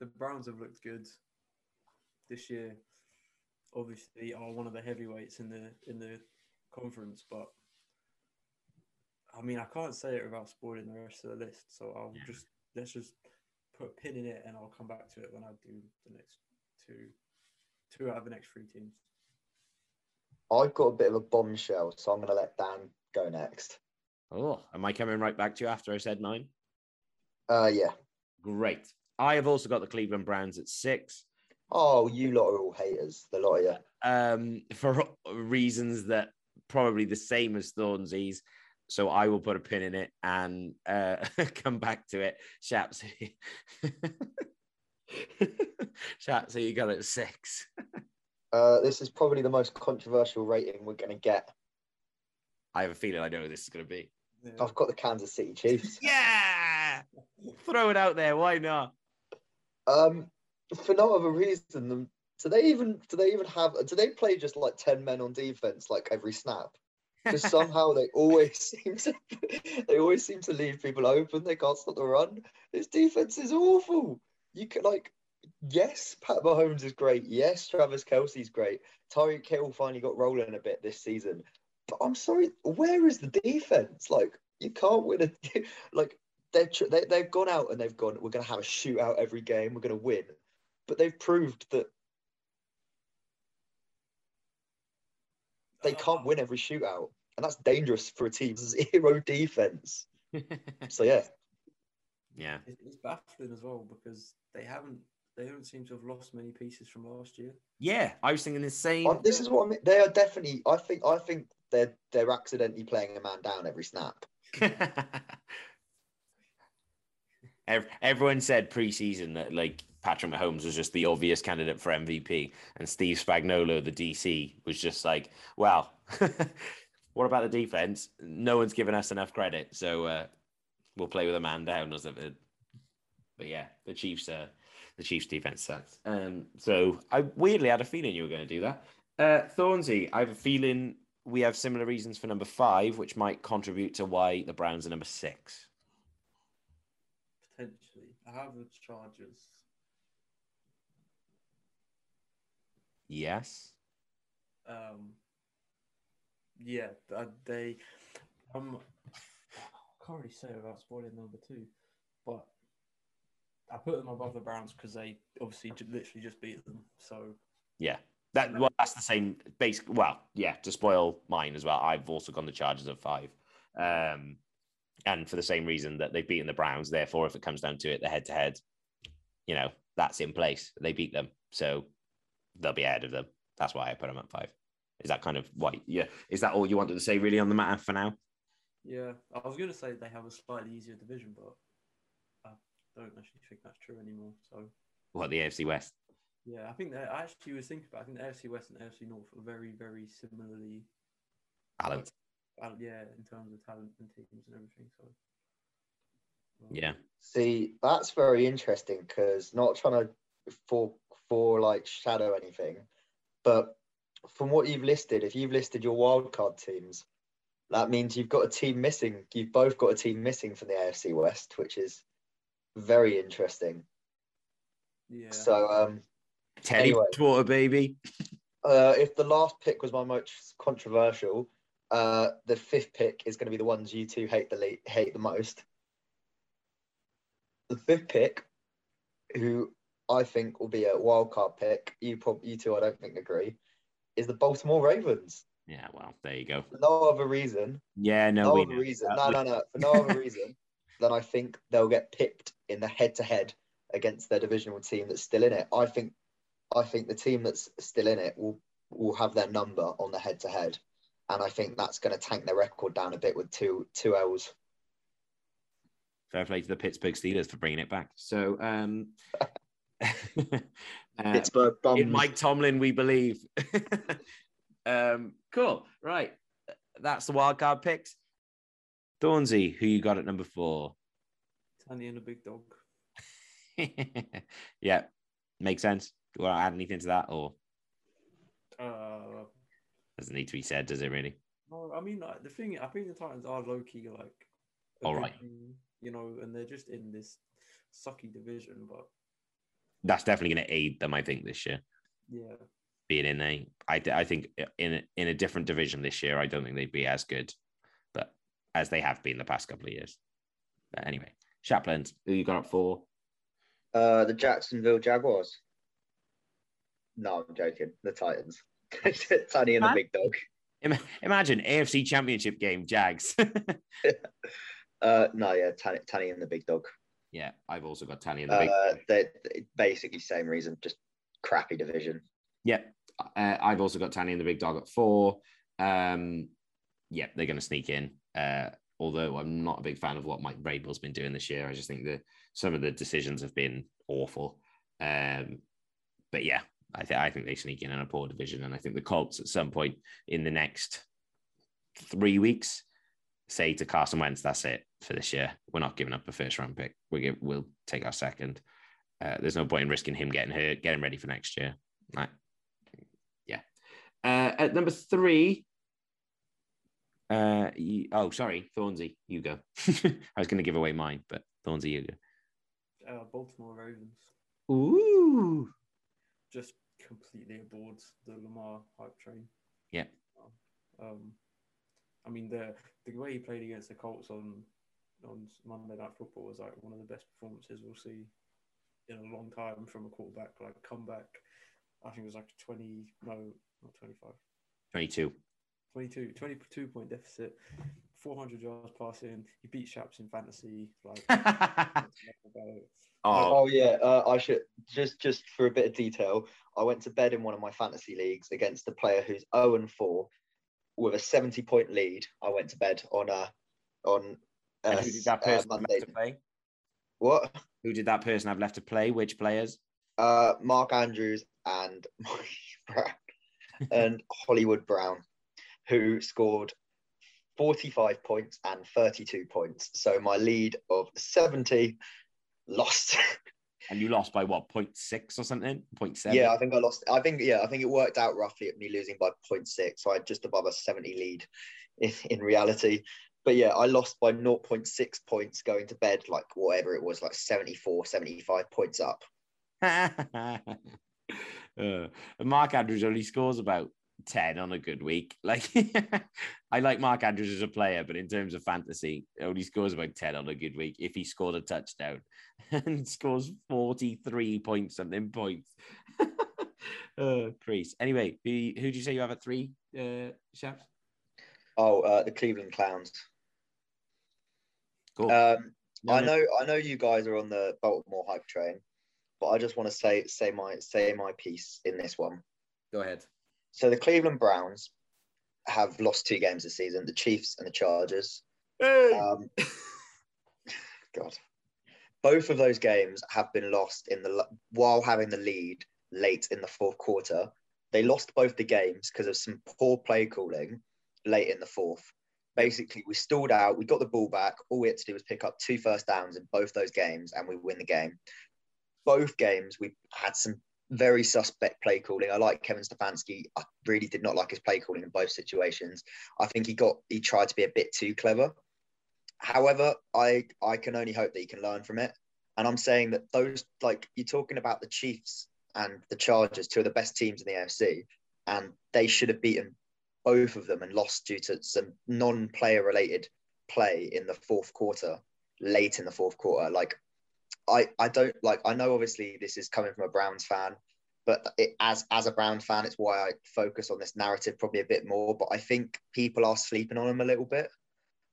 the Browns have looked good this year. Obviously, are one of the heavyweights in the in the conference, but I mean, I can't say it without spoiling the rest of the list. So I'll Yeah. just let's just put a pin in it, and I'll come back to it when I do the next two two out of the next three teams. I've got a bit of a bombshell, so I'm going to let Dan go next. oh, am I coming right back to you after I said mine? Uh, yeah. Great. I have also got the Cleveland Browns at six. Oh, you lot are all haters, the lot of you. um, for reasons that probably the same as Thornsy's. So I will put a pin in it and uh, come back to it. Shaps, Shaps, you got at six? Uh, this is probably the most controversial rating we're going to get. I have a feeling I know who this is going to be. I've got the Kansas City Chiefs. Yeah, throw it out there. Why not? Um, for no other reason than do they even do they even have do they play just like ten men on defense like every snap? Because somehow they always seem to they always seem to leave people open. They can't stop the run. This defense is awful. You can like yes, Pat Mahomes is great. Yes, Travis Kelce's great. Tyreek Hill finally got rolling a bit this season. But I'm sorry, where is the defense? Like you can't win a like they've tr- they, they've gone out and they've gone. We're going to have a shootout every game. We're going to win, but they've proved that they can't win every shootout, and that's dangerous for a team. Zero defense. So yeah, yeah, It's baffling as well because they haven't they don't seem to have lost many pieces from last year. yeah. I was thinking the same. I- this is what I mean. They are definitely. I think. I think they're they're accidentally playing a man down every snap. Everyone said preseason that like Patrick Mahomes was just the obvious candidate for MVP, and Steve Spagnuolo, the DC, was just like, "Well, what about the defense? No one's given us enough credit, so uh, we'll play with a man down or something." But yeah, the Chiefs, uh, the Chiefs' defense sucks. Um, so I weirdly had a feeling you were going to do that. Uh, Thornsey, I have a feeling we have similar reasons for number five, which might contribute to why the Browns are number six. Potentially. I have the Chargers. Yes. Um, yeah, they. Um, I can't really say without spoiling number two, but I put them above the Browns because they obviously literally just beat them. So Yeah. That well, that's the same basic. Well, yeah. To spoil mine as well, I've also gone the Chargers of five, um, and for the same reason that they've beaten the Browns. Therefore, if it comes down to it, the head to head, you know, that's in place. They beat them, so they'll be ahead of them. That's why I put them at five. Is that kind of why? Yeah. Is that all you wanted to say really on the matter for now? yeah, I was gonna say they have a slightly easier division, but I don't actually think that's true anymore. So What the AFC West? Yeah, I think that I actually was thinking about. I think the AFC West and AFC North are very, very similarly. Balance. Uh, yeah, in terms of talent and teams and everything. So um, Yeah. See, that's very interesting because not trying to for for like shadow anything, but from what you've listed, if you've listed your wildcard teams, that means you've got a team missing. You've both got a team missing from the AFC West, which is very interesting. yeah. So, um, Teddy Anyway. Bridgewater, baby. uh, if the last pick was my most controversial, uh, the fifth pick is going to be the ones you two hate the le- hate the most. The fifth pick, who I think will be a wild card pick, you probably you two I don't think agree, is the Baltimore Ravens. Yeah. Well, there you go. For no other reason, Yeah. No. no, other know. reason, no, no, no, for no other reason than I think they'll get picked in the head to head against their divisional team that's still in it. I think, I think the team that's still in it will will have their number on the head to head, and I think that's going to tank their record down a bit with two two L's. Fair play to the Pittsburgh Steelers for bringing it back. So, um, uh, Pittsburgh bums. in Mike Tomlin, we believe. um, cool. Right. That's the wild card picks. Thornsey, who you got at number four? Tanya and a big dog. yeah, makes sense. Do you want to add anything to that, or Uh, doesn't need to be said? Does it really? no, I mean like, the thing. I think the Titans are low key like. a All good right. team, You know, and they're just in this sucky division, but That's definitely going to aid them. I think this year yeah, being in a. I I think in a, in a different division this year, I don't think they'd be as good, but as they have been the past couple of years. But anyway, Chaplain, who you got up for? Uh, the Jacksonville Jaguars. No, I'm joking. The Titans. Tiny and the big dog. Imagine AFC Championship game, Jags. Uh, no, yeah, Tiny, Tiny and the big dog. yeah, I've also got Tally in the big. Uh, they they- basically same reason, just crappy division. Yeah, uh, I've also got Tanya and the big dog at four. Um, yeah, they're going to sneak in. Uh, although I'm not a big fan of what Mike Vrabel's been doing this year. I just think that some of the decisions have been awful. Um, but yeah, I think I think they sneak in in a poor division, and I think the Colts at some point in the next three weeks say to Carson Wentz, "That's it for this year. We're not giving up a first round pick. We give, we'll take our second. Uh, there's no point in risking him getting hurt. Get him ready for next year. Right. Yeah. Uh, at number three, uh, you, oh, sorry, Thornsey, you go. I was going to give away mine, but Thornsey, you go. uh, Baltimore Ravens Ooh. just completely aboard the Lamar hype train. Yeah. Um, I mean the the way he played against the Colts on on Monday Night Football was like one of the best performances we'll see in a long time from a quarterback. Like comeback, I think it was like twenty no not 25, 22. 22, 22 point deficit, four hundred yards passing. He beat Shaps in fantasy. Like oh, Oh yeah, uh, I should just just for a bit of detail. I went to bed in one of my fantasy leagues against a player who's zero and four, with a 70 point lead, I went to bed on a on And uh, who did that uh, person have left to play? What? Who did that person have left to play? Which players? Uh, Mark Andrews and Brown and Hollywood Brown, who scored 45 points and 32 points. So my lead of 70 lost. And you lost by what, 0.6 or something? 0.7? yeah, I think I lost. I think yeah, I think it worked out roughly at me losing by 0.6. So I had just above a 70 lead in, in reality. But yeah, I lost by 0.6 points going to bed, like whatever it was, like 74, 75 points up. uh, Mark Andrews only scores about 10 on a good week. Like, I like Mark Andrews as a player, but in terms of fantasy, only scores about 10 on a good week if he scored a touchdown and scores 43 points something points. uh, priest. Anyway, who, who did you say you have at three, uh, Shaps? Oh, uh, the Cleveland Clowns. Cool. Um, No, I no. know, I know you guys are on the Baltimore hype train, but I just want to say say my say my piece in this one. Go ahead. So the Cleveland Browns have lost two games this season: the Chiefs and the Chargers. Um, God, both of those games have been lost in the while having the lead late in the fourth quarter. They lost both the games because of some poor play calling late in the fourth. Basically, we stalled out. We got the ball back. All we had to do was pick up two first downs in both those games, and we win the game. Both games, we had some very suspect play calling. I like Kevin Stefanski. I really did not like his play calling in both situations. I think he got he tried to be a bit too clever. However, I I can only hope that he can learn from it. And I'm saying that those like you're talking about the Chiefs and the Chargers, two of the best teams in the AFC, and they should have beaten both of them and lost due to some non-player related play in the fourth quarter, late in the fourth quarter. Like I I don't like I know obviously this is coming from a Browns fan, but it, as as a Browns fan, it's why I focus on this narrative probably a bit more. But I think people are sleeping on him a little bit.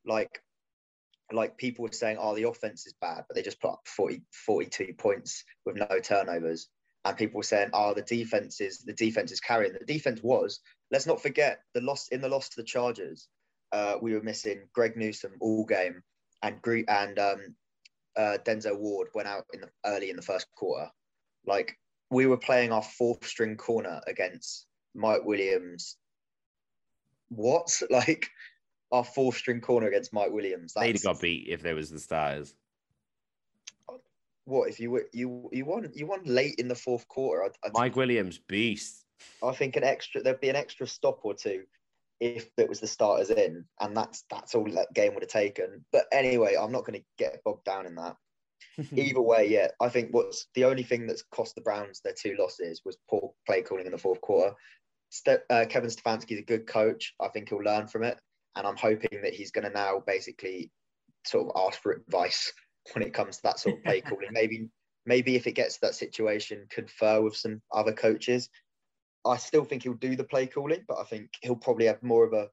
Like like people were saying, oh, the offense is bad, but they just put up 40, 42 points with no turnovers. And people were saying, oh, the defense is the defense is carrying. The defense was. Let's not forget the loss in the loss to the Chargers. Uh, we were missing Greg Newsome all game, and and um, uh, Denzel Ward went out in the early in the first quarter. Like we were playing our fourth string corner against Mike Williams. What like our fourth string corner against Mike Williams? They'd have got beat if there was the stars. what if you were you you won you won late in the fourth quarter? I, I, Mike Williams, beast. I think an extra there'd be an extra stop or two if it was the starters in, and that's that's all that game would have taken. But anyway, I'm not going to get bogged down in that. Either way, yeah, I think what's the only thing that's cost the Browns their two losses was poor play calling in the fourth quarter. Ste- uh, Kevin Stefanski's a good coach. I think he'll learn from it, and I'm hoping that he's going to now basically sort of ask for advice when it comes to that sort of play calling. Maybe maybe if it gets to that situation, confer with some other coaches. I still think he'll do the play calling, but I think he'll probably have more of a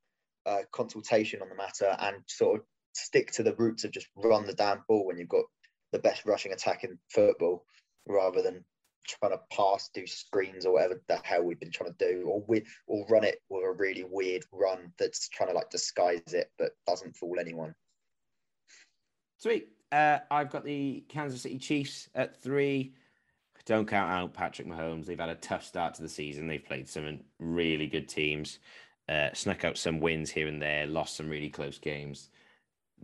uh, consultation on the matter and sort of stick to the roots of just run the damn ball when you've got the best rushing attack in football, rather than trying to pass, do screens or whatever the hell we've been trying to do, or we or run it with a really weird run that's trying to like disguise it but doesn't fool anyone. Sweet. Uh, I've got the Kansas City Chiefs at three. Don't count out Patrick Mahomes. They've had a tough start to the season. They've played some really good teams, uh, snuck out some wins here and there, lost some really close games.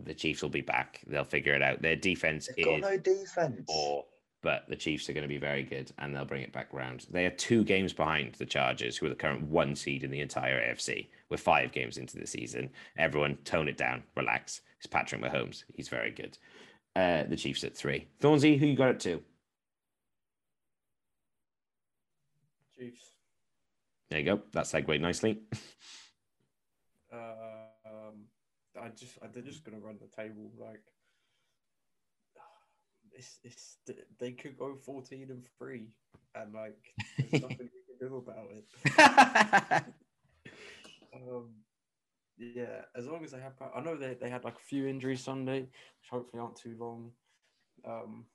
The Chiefs will be back. They'll figure it out. Their defense They've got is no defense. poor, but the Chiefs are going to be very good and they'll bring it back round. They are two games behind the Chargers, who are the current one seed in the entire AFC. We're five games into the season. Everyone, tone it down, relax. It's Patrick Mahomes. He's very good. Uh, the Chiefs at three. Thornsey, who you got at two? Chiefs. There you go. That segued nicely. Um, I just, I, they're just gonna run the table. Like, it's, it's, they could go fourteen and three, and like, there's nothing we can do about it. Um, yeah, as long as they have, I know they, they had like a few injuries Sunday, which hopefully aren't too long. Um,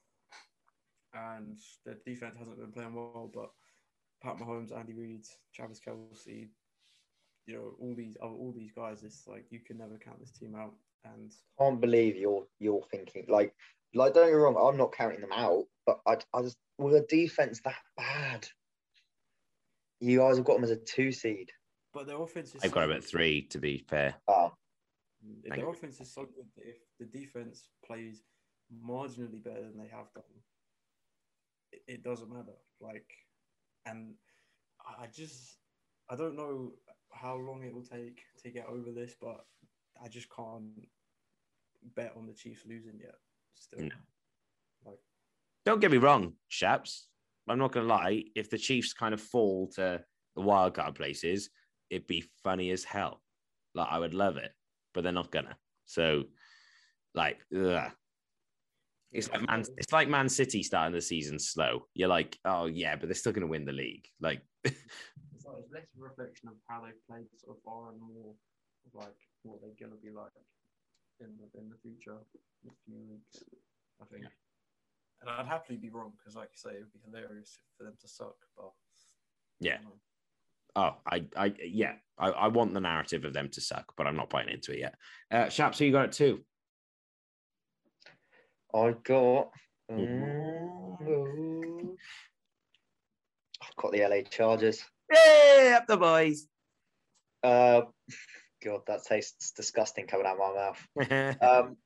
and their defense hasn't been playing well, but Pat Mahomes, Andy Reid, Travis Kelce, you know all these all these guys. It's like you can never count this team out. And can't believe you're you're thinking like like don't get me wrong, I'm not counting them out, but I I just with a defense that bad, you guys have got them as a two seed. but their offense is I've so got them at three, to be fair. Oh, mm, If Thank their offense is so good that if the defense plays marginally better than they have done, it, it doesn't matter. Like, and I just I don't know how long it will take to get over this, but I just can't bet on the Chiefs losing yet. Still, No. like Don't get me wrong, chaps. I'm not to lie. If the Chiefs kind of fall to the wild card places, it'd be funny as hell. Like I would love it, but they're not gonna. So, like, ugh. It's like Man, it's- it's like Man City starting the season slow. You're like, oh yeah, but they're still going to win the league. Like, it's, like, it's less a reflection of how they've played so far and more of like what they're gonna be like in the in the future, in a few weeks. I think. And I'd happily be wrong because, like you say, it would be hilarious for them to suck. But Yeah. I oh, I, I, yeah, I, I want the narrative of them to suck, but I'm not buying into it yet. Uh, Shaps, who you got it too? I got. Mm, I've got the LA Chargers. Hey, up the boys. Uh, God, that tastes disgusting coming out of my mouth. Um,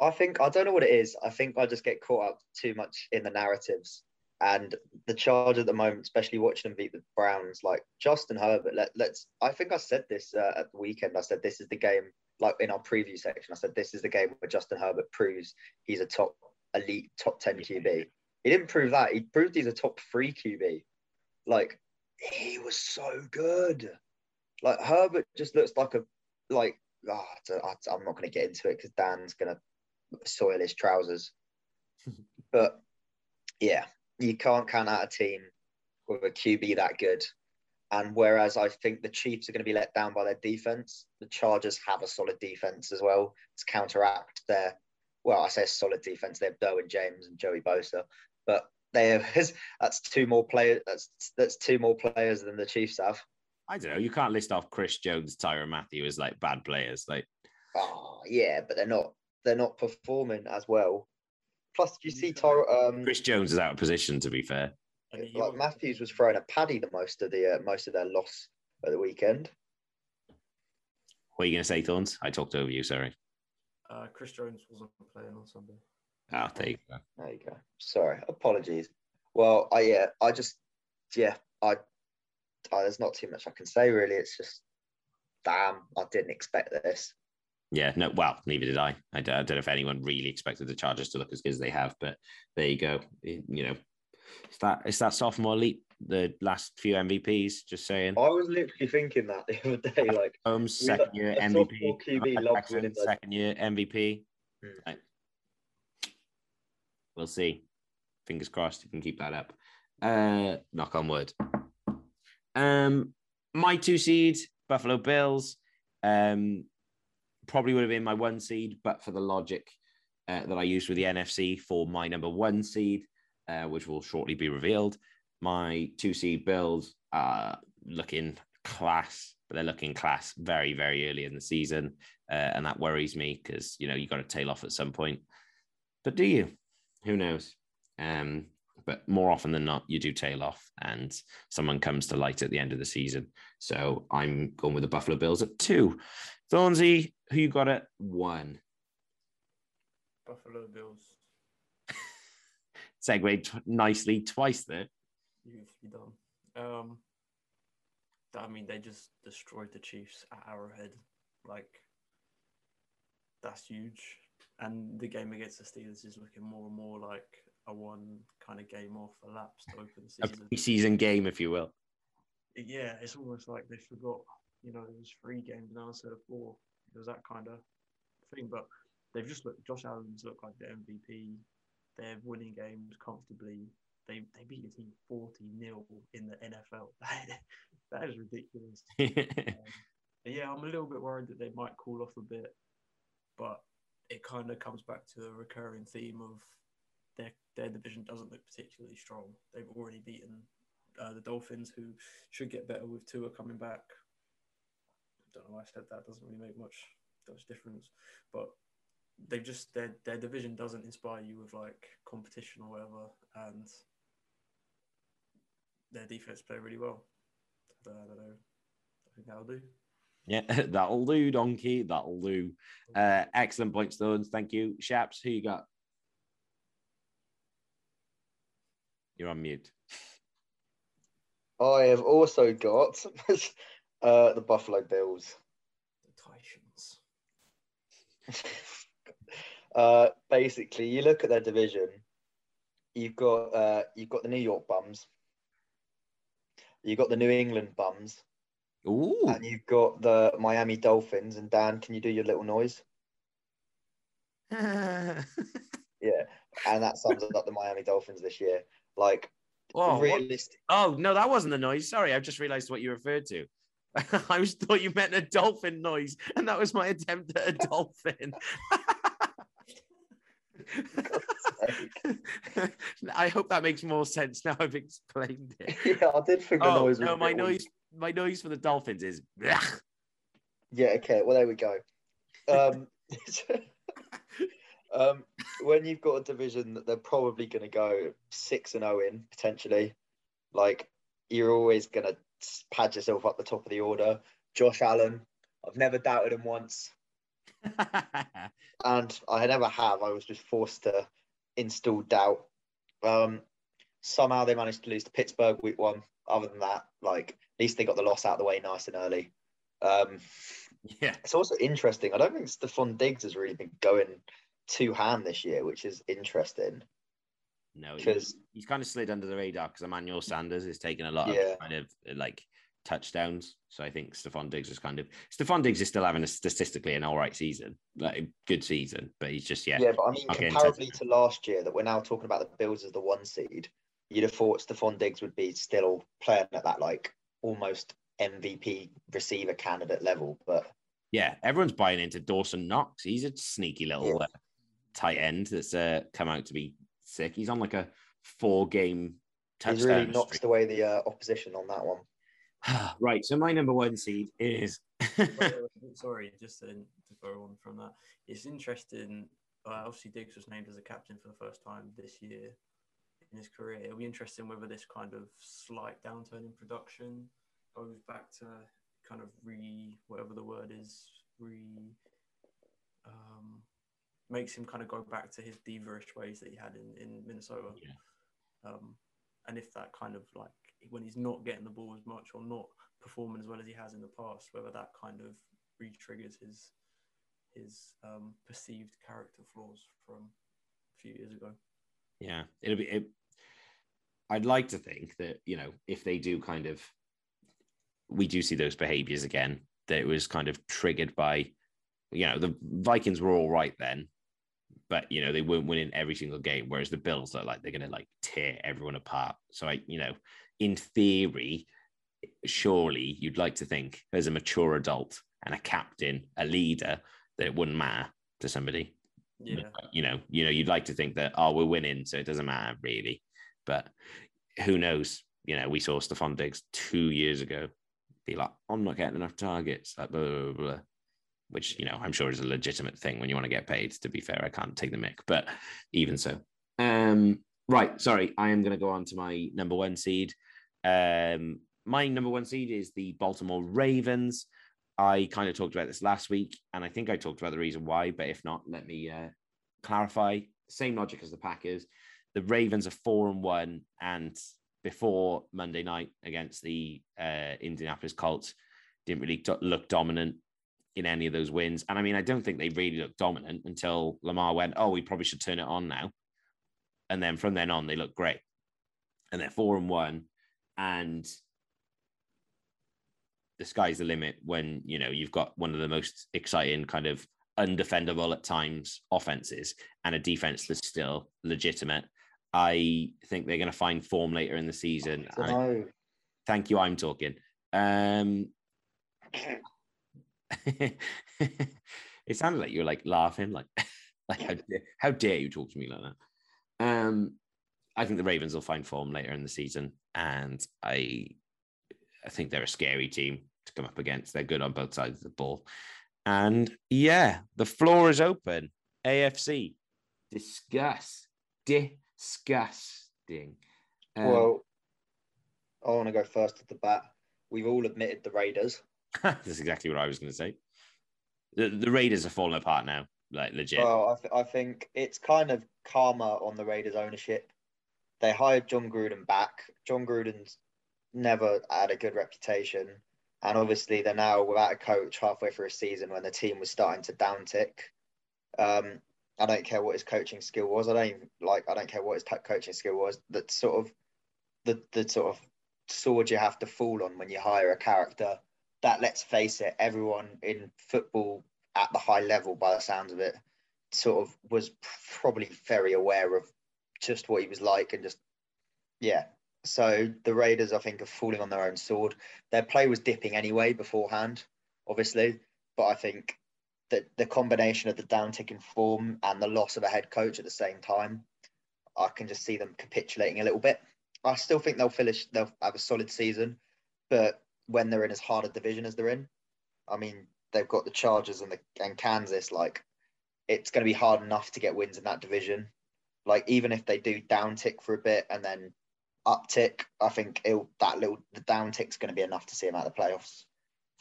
I think I don't know what it is. I think I just get caught up too much in the narratives and the charge at the moment, especially watching them beat the Browns. Like Justin Herbert, let, let's. I think I said this uh, at the weekend. I said this is the game. Like in our preview section, I said this is the game where Justin Herbert proves he's a top elite, top ten QB. He didn't prove that. He proved he's a top three QB. Like he was so good. Like Herbert just looks like a like. Oh, I- I'm not going to get into it because Dan's going to soil his trousers. but yeah, you can't count out a team with a QB that good. And whereas I think the Chiefs are going to be let down by their defense, the Chargers have a solid defense as well to counteract their. Well, I say solid defense. They have Derwin James and Joey Bosa, but they have that's two more players. That's that's two more players than the Chiefs have. I don't know. You can't list off Chris Jones, Tyrann Mathieu as like bad players. Like, Oh yeah, but they're not they're not performing as well. Plus, do you see Tyro, um, Chris Jones is out of position, to be fair. And he like won't- Matthews was throwing a paddy the most of the uh, most of their loss at the weekend. What are you going to say, Thorns? I talked over you, sorry. Uh, Chris Jones wasn't playing on Sunday. Oh, there you go. There you go. Sorry, apologies. Well, I yeah, I just yeah, I, I there's not too much I can say really. It's just damn, I didn't expect this. Yeah, no, well, neither did I. I don't know if anyone really expected the Chargers to look as good as they have, but there you go. You know, it's that it's that sophomore leap, the last few MVPs. Just saying. I was literally thinking that the other day, like Holmes, second year MVP. QB Jackson, second year MVP. Hmm. Right. We'll see. Fingers crossed you can keep that up. Uh, knock on wood. Um, my two seed, Buffalo Bills. Um, probably would have been my one seed, but for the logic uh, that I used with the NFC for my number one seed, uh, which will shortly be revealed. My two seed Bills are looking class, but they're looking class very, very early in the season. Uh, and that worries me because, you know, you got to tail off at some point. But do you? Who knows? Um, but more often than not, you do tail off and someone comes to light at the end of the season. So I'm going with the Buffalo Bills at two. Thornsy, who you got at one? Buffalo Bills. Segued t- nicely twice there. Beautifully done. Um, I mean, they just destroyed the Chiefs at Arrowhead. Like, that's huge. And the game against the Steelers is looking more and more like a one kind of game off a lapse to open the A season. preseason game, if you will. Yeah, it's almost like they forgot. You know, there was three games now instead of four. It was that kind of thing. But they've just looked. Josh Allen's looked like the MVP. They're winning games comfortably. They they beat a team forty 0 in the NFL. that is ridiculous. Um, yeah, I'm a little bit worried that they might cool off a bit, but it kind of comes back to a recurring theme of their their division doesn't look particularly strong. They've already beaten uh, the Dolphins, who should get better with Tua coming back. I don't know why I said that. Doesn't really make much much difference, but they just their their division doesn't inspire you with like competition or whatever, and their defense play really well. I don't know. I think that'll do. Yeah, that'll do, Donkey. That'll do. Uh, excellent point, Stones. Thank you. Shaps, who you got? You're on mute. I have also got uh, the Buffalo Bills. The Titans. uh, basically, you look at their division. You've got uh, you've got the New York Bums. You've got the New England Bums, Ooh. and you've got the Miami Dolphins. And Dan, can you do your little noise? Yeah, and that sums up the Miami Dolphins this year. Like what? realistic. oh, no, that wasn't the noise. Sorry, I've just realized what you referred to. I was thought you meant a dolphin noise, and that was my attempt at a dolphin. I hope that makes more sense now I've explained it. yeah, I did think the Oh noise. no, my noise, my noise for the dolphins is. Yeah, okay. Well, there we go. Um, um, when you've got a division that they're probably going to go six and zero in potentially, like you're always going to pad yourself up the top of the order. Josh Allen, I've never doubted him once, and I never have. I was just forced to install doubt. Um, somehow they managed to lose to Pittsburgh week one. Other than that, like at least they got the loss out of the way nice and early. Um, yeah, it's also interesting. I don't think Stefon Diggs has really been going two hand this year, which is interesting. no, Because he's kind of slid under the radar because Emmanuel Sanders is taking a lot Yeah. of kind of like touchdowns. So I think Stefon Diggs is kind of Stefon Diggs is still having a statistically an all right season, like a good season, but he's just yeah. yeah, but I mean, comparably to last year, that we're now talking about the Bills as the one seed, you'd have thought Stefon Diggs would be still playing at that like almost MVP receiver candidate level. But Yeah, everyone's buying into Dawson Knox. He's a sneaky little Yeah. uh, tight end that's uh, come out to be sick. He's on like a four game touchdown. he's really streak. knocks away the uh, opposition on that one. right. So my number one seed is Sorry, just to, to go on from that. It's interesting. Uh, obviously, Diggs was named as a captain for the first time this year in his career. It'll be interesting whether this kind of slight downturn in production goes back to kind of re whatever the word is re um, makes him kind of go back to his diva-ish ways that he had in, in Minnesota. Yeah. Um, and if that kind of like when he's not getting the ball as much or not performing as well as he has in the past, whether that kind of re-triggers his his um, perceived character flaws from a few years ago. yeah, it'll be. It, I'd like to think that you know if they do kind of, we do see those behaviors again. That it was kind of triggered by, you know, the Vikings were all right then, but you know they weren't winning every single game. Whereas the Bills are like they're going to like tear everyone apart. So I, you know, in theory, surely you'd like to think as a mature adult and a captain, a leader, that it wouldn't matter to somebody. Yeah, You know, you know, you'd like to think that oh, we're winning, so it doesn't matter really. But who knows? You know, we saw Stefon Diggs two years ago be like, I'm not getting enough targets, like blah, blah, blah, blah. which you know I'm sure is a legitimate thing when you want to get paid. To be fair, I can't take the mic, but even so, um, right. Sorry, I am going to go on to my number one seed. Um, my number one seed is the Baltimore Ravens. I kind of talked about this last week, and I think I talked about the reason why. But if not, let me uh, clarify. Same logic as the Packers. The Ravens are four and one, and before Monday night against the uh, Indianapolis Colts, didn't really do- look dominant in any of those wins. And I mean, I don't think they really looked dominant until Lamar went, "Oh, we probably should turn it on now," and then from then on, they look great, and they're four and one, and the sky's the limit when you know you've got one of the most exciting kind of undefendable at times offenses and a defense that's still legitimate. I think they're going to find form later in the season. I thank you. I'm talking. Um, it sounded like you were like laughing, like, like how, dare, how dare you talk to me like that? Um, I think the Ravens will find form later in the season, and I, I think they're a scary team. to come up against. They're good on both sides of the ball. And yeah, the floor is open. AFC, discuss, disgusting. Um, well, I want to go first at the bat. We've all admitted the Raiders. that's exactly what I was going to say. The, the Raiders are falling apart now, like legit. Well, I, th- I think it's kind of karma on the Raiders' ownership. They hired Jon Gruden back. Jon Gruden's never had a good reputation. And obviously, they're now without a coach halfway through a season when the team was starting to downtick. Um, I don't care what his coaching skill was. I don't even like. I don't care what his coaching skill was. That sort of the the sort of sword you have to fall on when you hire a character. That let's face it, everyone in football at the high level, by the sounds of it, sort of was probably very aware of just what he was like and just yeah. So the Raiders, I think, are falling on their own sword. Their play was dipping anyway beforehand, obviously, but I think that the combination of the downtick in form and the loss of a head coach at the same time, I can just see them capitulating a little bit. I still think they'll finish. They'll have a solid season, but when they're in as hard a division as they're in, I mean, they've got the Chargers and the and Kansas. Like, it's going to be hard enough to get wins in that division. Like, even if they do downtick for a bit and then uptick, I think that little the downtick's going to be enough to see them out of the playoffs.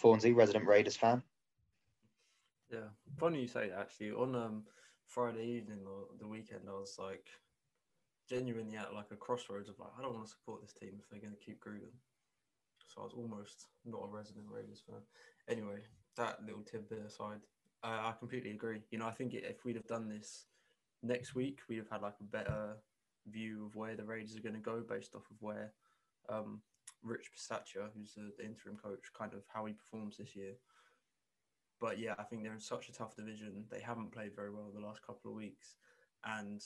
Thornsy, resident Raiders fan. Yeah, funny you say that, actually. On um Friday evening or the weekend, I was like genuinely at like a crossroads of like I don't want to support this team if they're going to keep Gruden. So I was almost not a resident Raiders fan. Anyway, that little tidbit aside, I completely agree. You know, I think if we'd have done this next week, we'd have had like a better view of where the Raiders are going to go based off of where um, Rich Bisaccia, who's the, the interim coach, kind of how he performs this year. But yeah, I think they're in such a tough division. They haven't played very well the last couple of weeks, and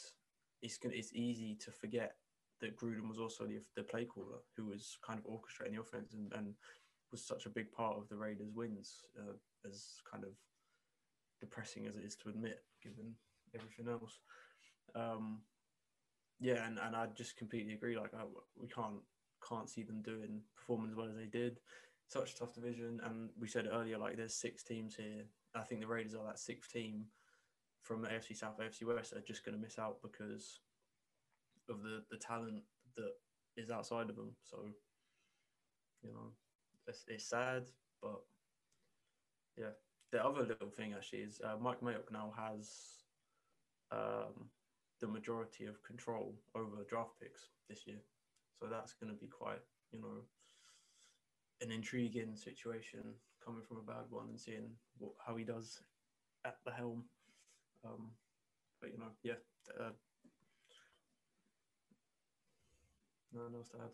it's gonna it's easy to forget that Gruden was also the, the play caller who was kind of orchestrating the offense and, and was such a big part of the Raiders' wins, uh, as kind of depressing as it is to admit, given everything else. Um, yeah, and, and I just completely agree. Like, I, we can't can't see them doing performing as well as they did. Such a tough division, and we said earlier, like there's six teams here. I think the Raiders are that sixth team from AFC South, AFC West are just going to miss out because of the the talent that is outside of them. So, you know, it's, it's sad, but yeah. The other little thing actually is uh, Mike Mayock now has um, the majority of control over draft picks this year. So that's going to be quite, you know, an intriguing situation coming from a bad one and seeing what, how he does at the helm. Um, but you know, yeah. Uh, no one else to add.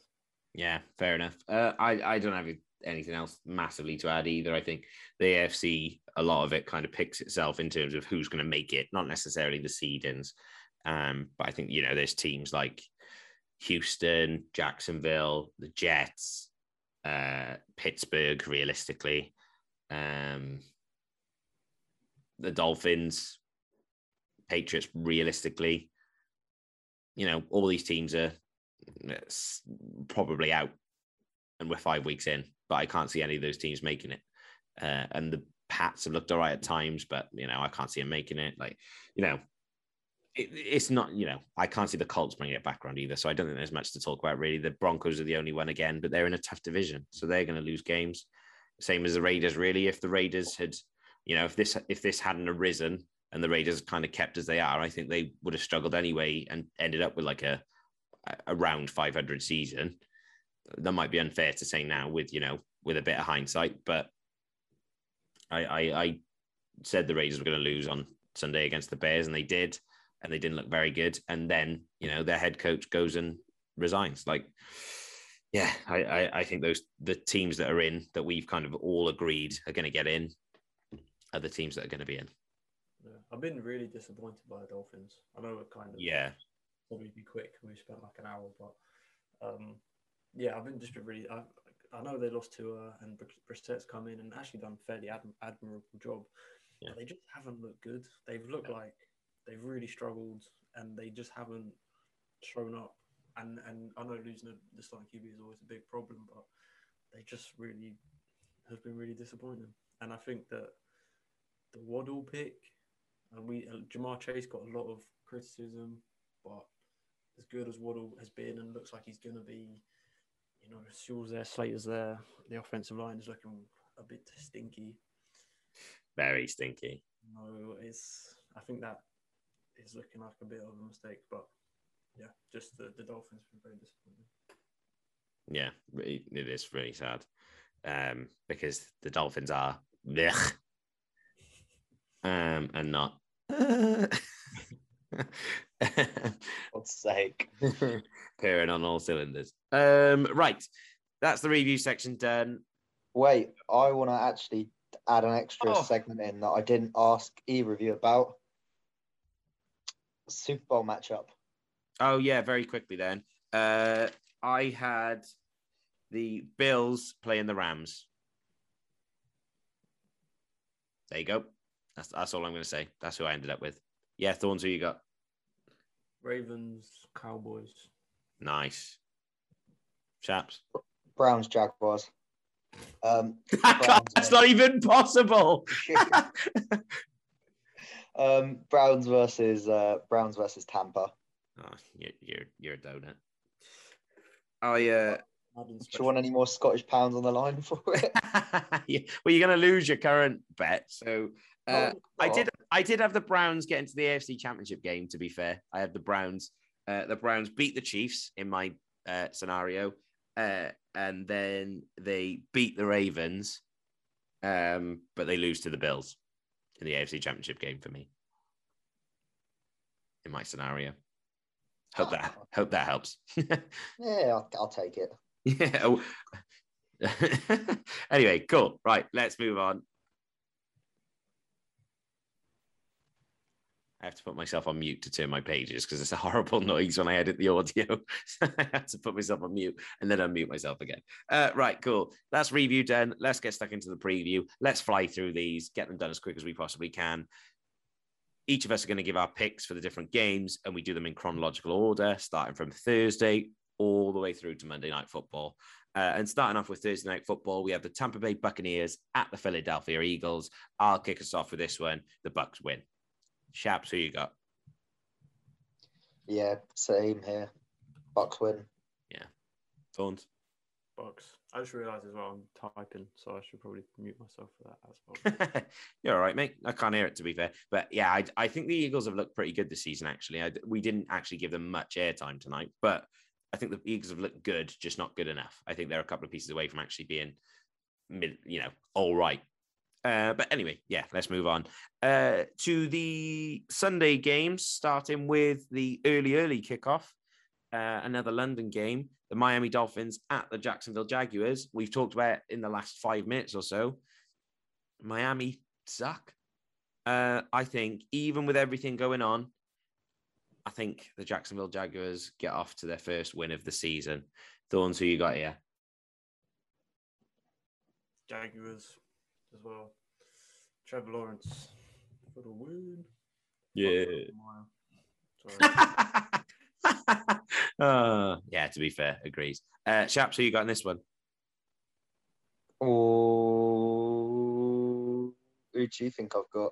Yeah, fair enough. Uh, I I don't have anything else massively to add either. I think the AFC, a lot of it kind of picks itself in terms of who's going to make it, not necessarily the seedings. Um, but I think you know there's teams like Houston, Jacksonville, the Jets, uh, Pittsburgh, realistically, um, the Dolphins, Patriots, realistically. You know, all these teams are probably out, and we're five weeks in, but I can't see any of those teams making it. Uh, and the Pats have looked all right at times, but you know, I can't see them making it. Like, you know, it, it's not, you know, I can't see the Colts bringing it back around either. So I don't think there's much to talk about really. The Broncos are the only one again, but they're in a tough division, so they're going to lose games. Same as the Raiders, really. If the Raiders had, you know, if this if this hadn't arisen and the Raiders kind of kept as they are, I think they would have struggled anyway and ended up with like a around 500 season. That might be unfair to say now with you know with a bit of hindsight, but I I, I said the Raiders were going to lose on Sunday against the Bears, and they did, and they didn't look very good. And then you know their head coach goes and resigns. Like, yeah, I I, I think those the teams that are in that we've kind of all agreed are going to get in are the teams that are going to be in. Yeah. I've been really disappointed by the Dolphins. I know it kind of yeah probably be quick. We spent like an hour, but um, yeah, I've been just been really. I, I know they lost to uh, and Brissett's come in and actually done a fairly ad- admirable job. Yeah. But they just haven't looked good. They've looked like they've really struggled, and they just haven't shown up. And and I know losing the starting QB is always a big problem, but they just really have been really disappointing. And I think that the Waddle pick, and we uh, Ja'Marr Chase got a lot of criticism, but as good as Waddle has been and looks like he's going to be, you know, Shaw's there, Slater's there, the offensive line is looking a bit stinky. Very stinky. No, it's. I think that is looking like a bit of a mistake, but yeah, just the, the Dolphins have been very disappointing. Yeah, it is really sad um, because the Dolphins are blech, um, and not. God's sake. Pairing on all cylinders. Um, right, that's the review section done. Wait, I want to actually add an extra Oh. segment in that I didn't ask either of you about. Super Bowl matchup. Oh yeah, very quickly then. Uh, I had the Bills playing the Rams. There you go. That's that's all I'm going to say. That's who I ended up with. Yeah, Thorns, who you got? Ravens, Cowboys. Nice. Shaps. Browns Jaguars. Um, That's not even possible. um, Browns versus uh, Browns versus Tampa. Oh, you're, you're, you're a donut. I, uh, Madden Do you want any more Scottish pounds on the line for it? yeah, well, you're going to lose your current bet. So uh, Oh, I oh. did. I did have the Browns get into the AFC Championship game. To be fair, I had the Browns. Uh, the Browns beat the Chiefs in my uh, scenario, uh, and then they beat the Ravens, um, but they lose to the Bills in the AFC Championship game for me. In my scenario, hope that hope that helps. Yeah, I'll, I'll take it. yeah. oh. anyway, cool. Right, let's move on. I have to put myself on mute to turn my pages because it's a horrible noise when I edit the audio. I have to put myself on mute and then unmute myself again. Uh, right, cool. That's review done. Let's get stuck into the preview. Let's fly through these, get them done as quick as we possibly can. Each of us are going to give our picks for the different games, and we do them in chronological order, starting from Thursday all the way through to Monday Night Football. Uh, and starting off with Thursday Night Football, we have the Tampa Bay Buccaneers at the Philadelphia Eagles. I'll kick us off with this one. The Bucs win. Shaps, who you got? Yeah, same here. Bucs win. Yeah. Thorns. Bucs. I just realised as well I'm typing, so I should probably mute myself for that as well. You're all right, mate. I can't hear it to be fair, but yeah, I, I think the Eagles have looked pretty good this season. Actually, I, we didn't actually give them much airtime tonight, but I think the Eagles have looked good, just not good enough. I think they're a couple of pieces away from actually being you know, all right. Uh, but anyway, yeah, let's move on uh, to the Sunday games, starting with the early, early kickoff. Uh, another London game, the Miami Dolphins at the Jacksonville Jaguars. We've talked about in the last five minutes or so. Miami suck. Uh, I think even with everything going on, I think the Jacksonville Jaguars get off to their first win of the season. Thorns, who you got here? Jaguars as well. Trevor Lawrence for the win. Yeah. Sorry. uh, yeah, to be fair, agrees. Uh, Shaps, who you got in this one? Oh, who do you think I've got?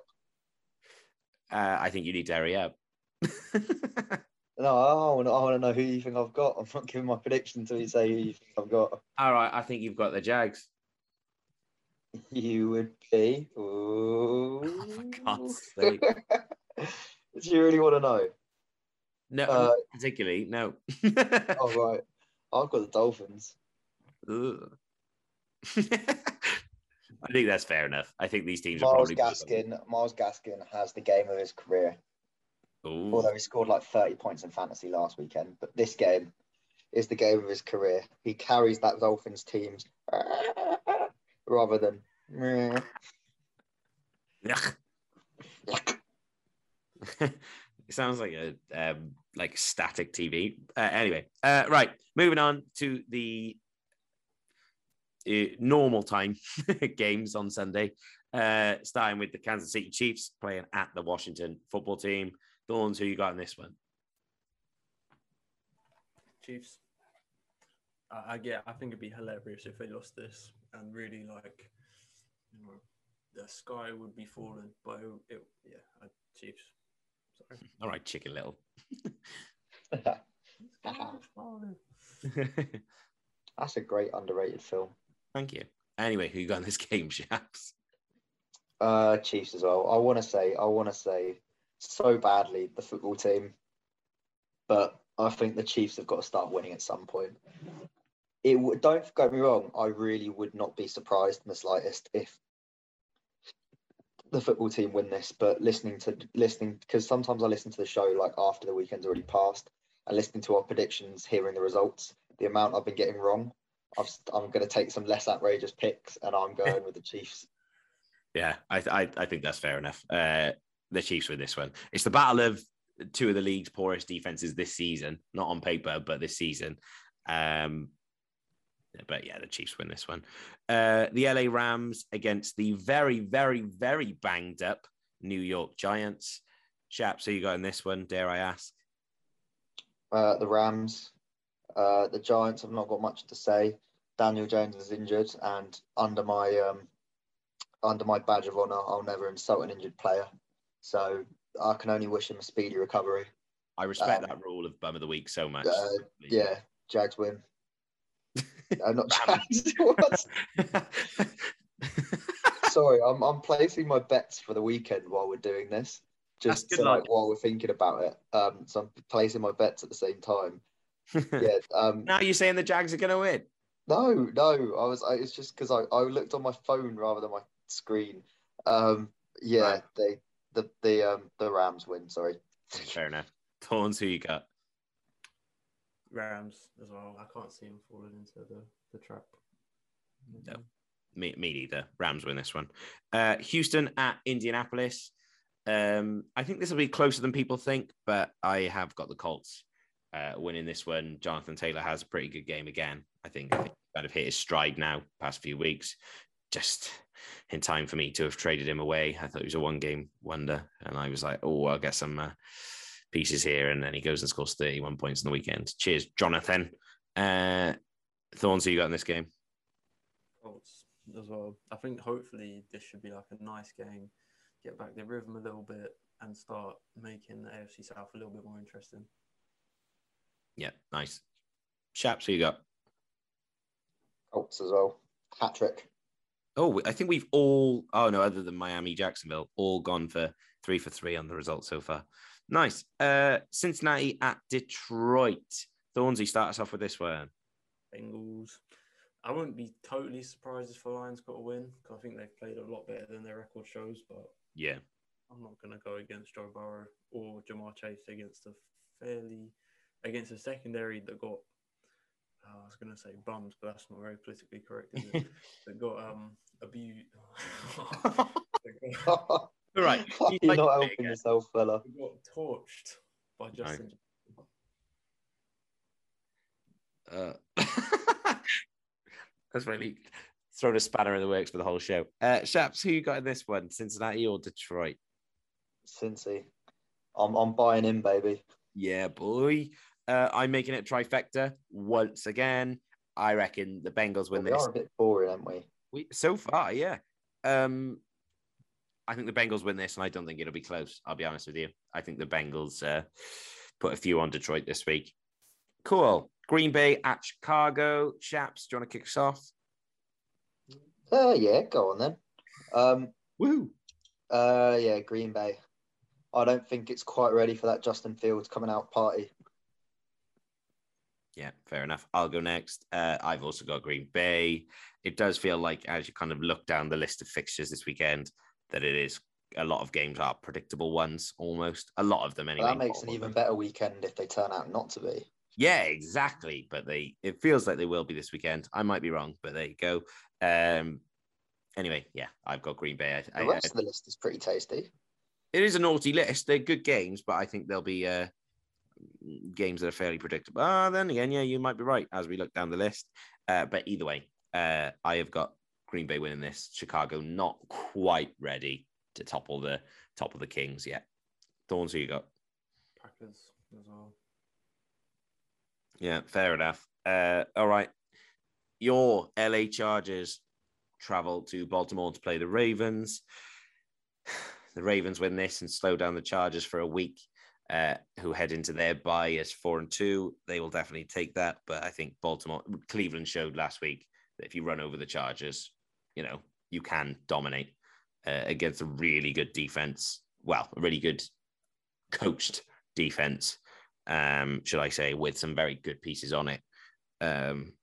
Uh, I think you need to hurry up. No, I want, to, I want to know who you think I've got. I'm not giving my prediction until you say who you think I've got. All right, I think you've got the Jags. You would be. Ooh. Oh, for God's sake. do you really want to know? No, Uh, particularly. No. Oh, right. I've got the Dolphins. I think that's fair enough. I think these teams are Myles probably Gaskin. Myles Gaskin has the game of his career. Ooh. Although he scored like 30 points in fantasy last weekend, but this game is the game of his career. He carries that Dolphins teams rather than. Ugh. it sounds like a um, like static TV. Uh, anyway, uh, right. Moving on to the uh, normal time games on Sunday. Uh, starting with the Kansas City Chiefs playing at the Washington football team. Thorns, who you got in this one? Chiefs. I, I get. I think it'd be hilarious if they lost this and really like you know, the sky would be falling, but it, it yeah, I Chiefs. Sorry. All right, Chicken Little. Sky is falling. That's a great underrated film. Thank you. Anyway, who you got in this game, Shaps? Uh, Chiefs as well. I want to say, I want to say so badly the football team, but I think the Chiefs have got to start winning at some point. It would, don't get me wrong. I really would not be surprised in the slightest if the football team win this. But listening to listening because sometimes I listen to the show like after the weekend's already passed and listening to our predictions, hearing the results, the amount I've been getting wrong. I've, I'm going to take some less outrageous picks, and I'm going with the Chiefs. Yeah, I, I, I think that's fair enough. Uh, the Chiefs win this one. It's the battle of two of the league's poorest defenses this season, not on paper, but this season. Um, but yeah, the Chiefs win this one. Uh, the LA Rams against the very, very, very banged up New York Giants. Shaps, who you got in this one? Dare I ask? Uh, the Rams, uh, the Giants have not got much to say. Daniel Jones is injured, and under my um, under my badge of honor, I'll never insult an injured player. So I can only wish him a speedy recovery. I respect Um, that rule of bum of the week so much. Uh, yeah, Jags win. Uh, not? Sorry, I'm I'm placing my bets for the weekend while we're doing this. Just so, like, while we're thinking about it. Um, so I'm placing my bets at the same time. Yeah. Um, now you're saying the Jags are going to win. no, no. I was. I, it's just because I, I looked on my phone rather than my screen. Um, yeah. Right. They the the um the Rams win. Sorry. Fair enough. Thorns, who you got? Rams as well. I can't see them falling into the, the trap. No. Me, me neither. Rams win this one. Uh, Houston at Indianapolis. Um, I think this will be closer than people think, but I have got the Colts uh, winning this one. Jonathan Taylor has a pretty good game again. I think, I think kind of hit his stride now, past few weeks. Just in time for me to have traded him away. I thought he was a one game wonder, and I was like, oh, I'll get some uh, pieces here. And then he goes and scores 31 points in the weekend. Cheers, Jonathan. Uh, Thorns, who you got in this game? Colts as well. I think hopefully this should be like a nice game, get back the rhythm a little bit, and start making the AFC South a little bit more interesting. Yeah, nice. Shaps, who you got? Colts as well. Hat trick. Oh, I think we've all, oh no, other than Miami, Jacksonville, all gone for three for three on the results so far. Nice. Uh, Cincinnati at Detroit. Thornsy, start us off with this one. Bengals. I wouldn't be totally surprised if the Lions got a win because I think they've played a lot better than their record shows. But Yeah. I'm not going to go against Joe Burrow or Ja'Marr Chase against a fairly against a secondary that got. oh, I was going to say bums, but that's not very politically correct. Is it? that got um abused. that got, All right. You You're like not it helping again. yourself, fella. that got torched by Justin. Uh, that's really thrown a spanner in the works for the whole show. Uh, Shaps, who you got in this one? Cincinnati or Detroit? Cincy. I'm I'm buying in, baby. Yeah, boy. Uh, I'm making it trifecta once again. I reckon the Bengals win we this. are a bit boring, aren't we? We so far, yeah. Um, I think the Bengals win this, and I don't think it'll be close. I'll be honest with you. I think the Bengals uh, put a few on Detroit this week. Cool. Green Bay at Chicago. Shaps, do you want to kick us off? Uh, yeah, go on then. Um, Woo! uh, yeah, Green Bay. I don't think it's quite ready for that Justin Fields coming out party. Yeah, fair enough. I'll go next. Uh, I've also got Green Bay. It does feel like, as you kind of look down the list of fixtures this weekend, that it is a lot of games are predictable ones almost. A lot of them anyway. that makes an even better weekend if they turn out not to be. Yeah, exactly. But they it feels like they will be this weekend. I might be wrong, but there you go. Um anyway, yeah, I've got Green Bay. I, The I- rest of the list is pretty tasty. it is a naughty list. They're good games, but I think they'll be uh games that are fairly predictable. Ah, then again, yeah, you might be right as we look down the list. Uh, but either way, uh, I have got Green Bay winning this. Chicago not quite ready to topple the top of the Kings yet. Thorns, who you got? Packers as well. Yeah, fair enough. Uh, all right. Your LA Chargers travel to Baltimore to play the Ravens. The Ravens win this and slow down the Chargers for a week, uh, who head into their bye as four and two. They will definitely take that. But I think Baltimore, Cleveland showed last week that if you run over the Chargers, you know, you can dominate uh, against a really good defense. Well, a really good coached defense, um, should I say, with some very good pieces on it. Um,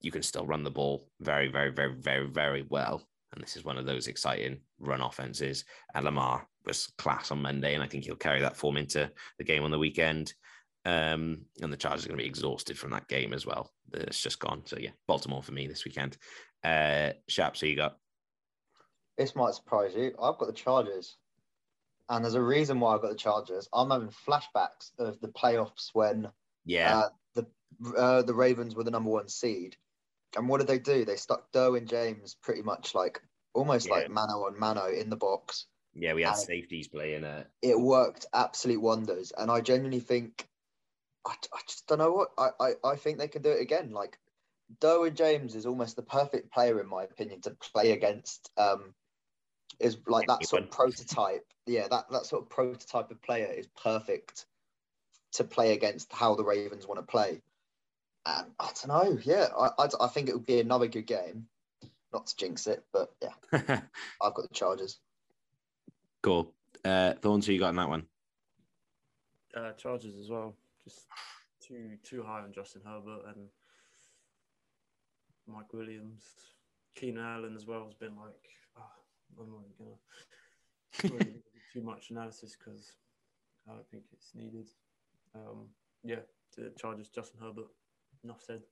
you can still run the ball very, very, very, very, very well. And this is one of those exciting run offenses. And Lamar was class on Monday, and I think he'll carry that form into the game on the weekend. Um, and the Chargers are going to be exhausted from that game as well. It's just gone. So yeah, Baltimore for me this weekend. Uh, Sharp, so you got? This might surprise you. I've got the Chargers, and there's a reason why I've got the Chargers. I'm having flashbacks of the playoffs when yeah uh, the uh, the Ravens were the number one seed, and what did they do? They stuck Derwin James pretty much like almost Yeah. like mano on mano in the box. yeah, we had and- safeties playing it. It worked absolute wonders, and I genuinely think, I, I just don't know what I, I I think they can do it again. Like Derwin James is almost the perfect player in my opinion to play against. Um, is like that sort of prototype. Yeah, that that sort of prototype of player is perfect to play against how the Ravens want to play. And I don't know. Yeah, I, I, I think it would be another good game. Not to jinx it, but yeah, I've got the Chargers. cool. Uh, Thorns, who you got in that one? Uh, Chargers as well. Just too too high on Justin Herbert and Mike Williams. Keenan Allen as well has been like, oh, I'm not gonna really do too much analysis because I don't think it's needed. Um, yeah, the Chargers, Justin Herbert. Enough said.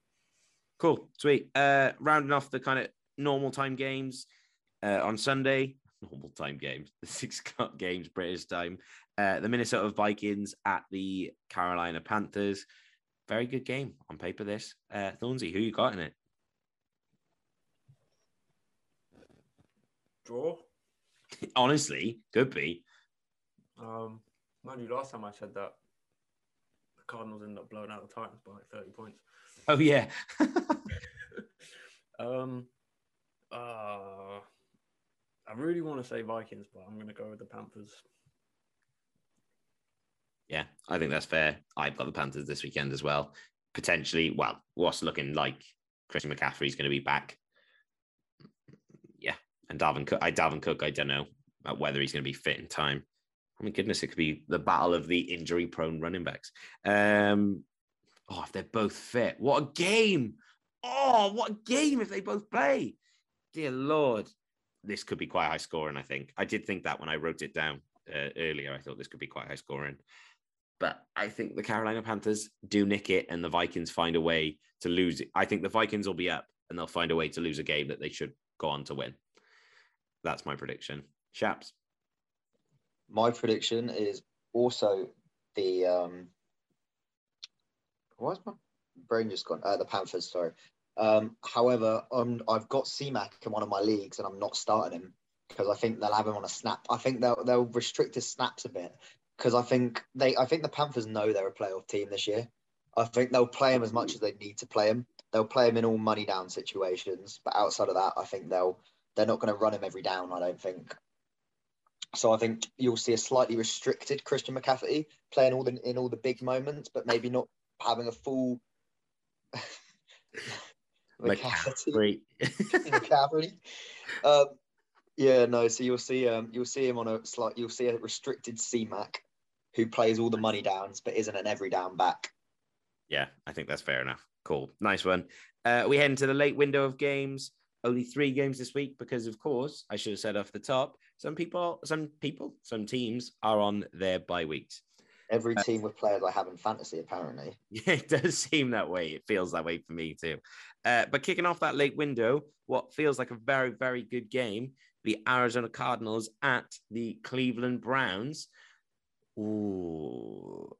Cool, sweet. Uh, rounding off the kind of normal time games uh, on Sunday, normal time games, the six o'clock games, British time. Uh, the Minnesota Vikings at the Carolina Panthers. Very good game on paper. This uh, Thornsy, who you got in it? Draw. Honestly, could be. Um, mind you, last time I said that, the Cardinals ended up blowing out the Titans by like 30 points. Oh yeah, um, uh, I really want to say Vikings, but I'm going to go with the Panthers. yeah. I think that's fair. I've got the Panthers this weekend as well. Potentially, well, what's looking like Christian McCaffrey's going to be back. And Dalvin Cook. I Dalvin Cook. I don't know whether he's going to be fit in time. Oh my goodness, it could be the battle of the injury-prone running backs. Um, oh, if they're both fit, what a game! Oh, what a game if they both play! Dear Lord, this could be quite high scoring. I think I did think that when I wrote it down uh, earlier. I thought this could be quite high scoring, but I think the Carolina Panthers do nick it, and the Vikings find a way to lose it. I think the Vikings will be up, and they'll find a way to lose a game that they should go on to win. That's my prediction. Shaps. My prediction is also the um why's my brain just gone? Uh, the Panthers, sorry. Um, however, um, I've got CMAC in one of my leagues and I'm not starting him because I think they'll have him on a snap. I think they'll they'll restrict his snaps a bit because I think they I think the Panthers know they're a playoff team this year. I think they'll play him as much as they need to play him. They'll play him in all money down situations, but outside of that, I think they'll they're not going to run him every down. I don't think. So I think you'll see a slightly restricted Christian McCaffrey playing all the in all the big moments, but maybe not having a full. McCaffrey. McCaffrey. Um, yeah, no. So you'll see um you'll see him on a slight you'll see a restricted CMAC who plays all the money downs but isn't an every down back. yeah, I think that's fair enough. Cool. Nice one. Uh, we head into the late window of games. Only three games this week because, of course, I should have said off the top. Some people, some people, some teams are on their bye weeks. Every team with players I have in fantasy, apparently. Yeah, it does seem that way. It feels that way for me too. Uh, but kicking off that late window, what feels like a very, very good game, the Arizona Cardinals at the Cleveland Browns. Ooh.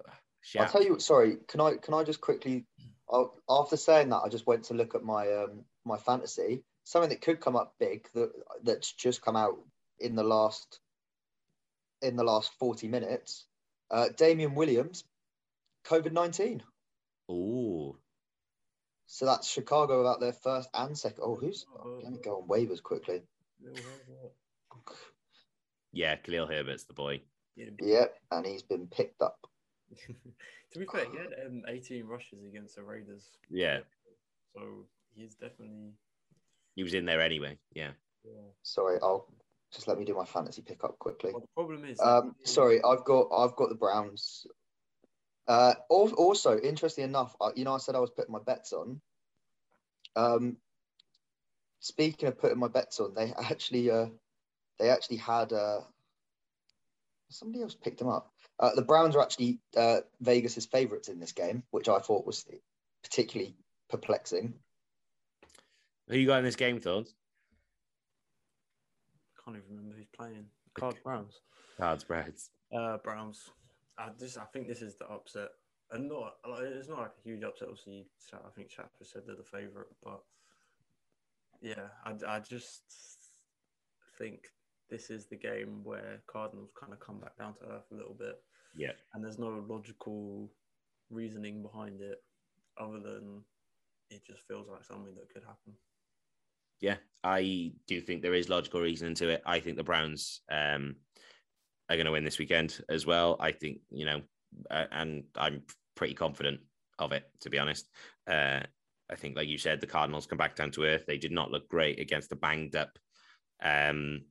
I'll tell you. Sorry, can I can I just quickly? I'll, after saying that, I just went to look at my um my fantasy. Something that could come up big that that's just come out in the last in the last forty minutes. Uh, Damien Williams, COVID nineteen. Oh. So that's Chicago about their first and second. Oh, who's? Oh, Let me go on waivers quickly. Yeah, Khalil Herbert's the boy. Yeah, Yep, and he's been picked up. to be fair, he had um, 18 rushes against the Raiders. Yeah, So he's definitely. He was in there anyway. Yeah. Yeah. Sorry, I'll just let me do my fantasy pickup quickly. Well, the problem is. Um, sorry, I've got I've got the Browns. Uh, also, interesting enough, uh, you know, I said I was putting my bets on. Um, speaking of putting my bets on, they actually uh, they actually had uh, somebody else picked them up. Uh, the Browns are actually uh, Vegas's favourites in this game, which I thought was particularly perplexing. Who you got in this game, Thorns? I can't even remember who's playing. Cards Browns. Cards, Browns. Uh, Browns. I just I think this is the upset, and not like, it's not like a huge upset. Obviously, I think Chapter said they're the favorite, but yeah, I, I just think this is the game where Cardinals kind of come back down to earth a little bit, Yeah. and there's no logical reasoning behind it other than it just feels like something that could happen. Yeah, I do think there is logical reasoning to it. I think the Browns um, are going to win this weekend as well. I think, you know, uh, and I'm pretty confident of it, to be honest. Uh, I think, like you said, the Cardinals come back down to earth. They did not look great against the banged up um,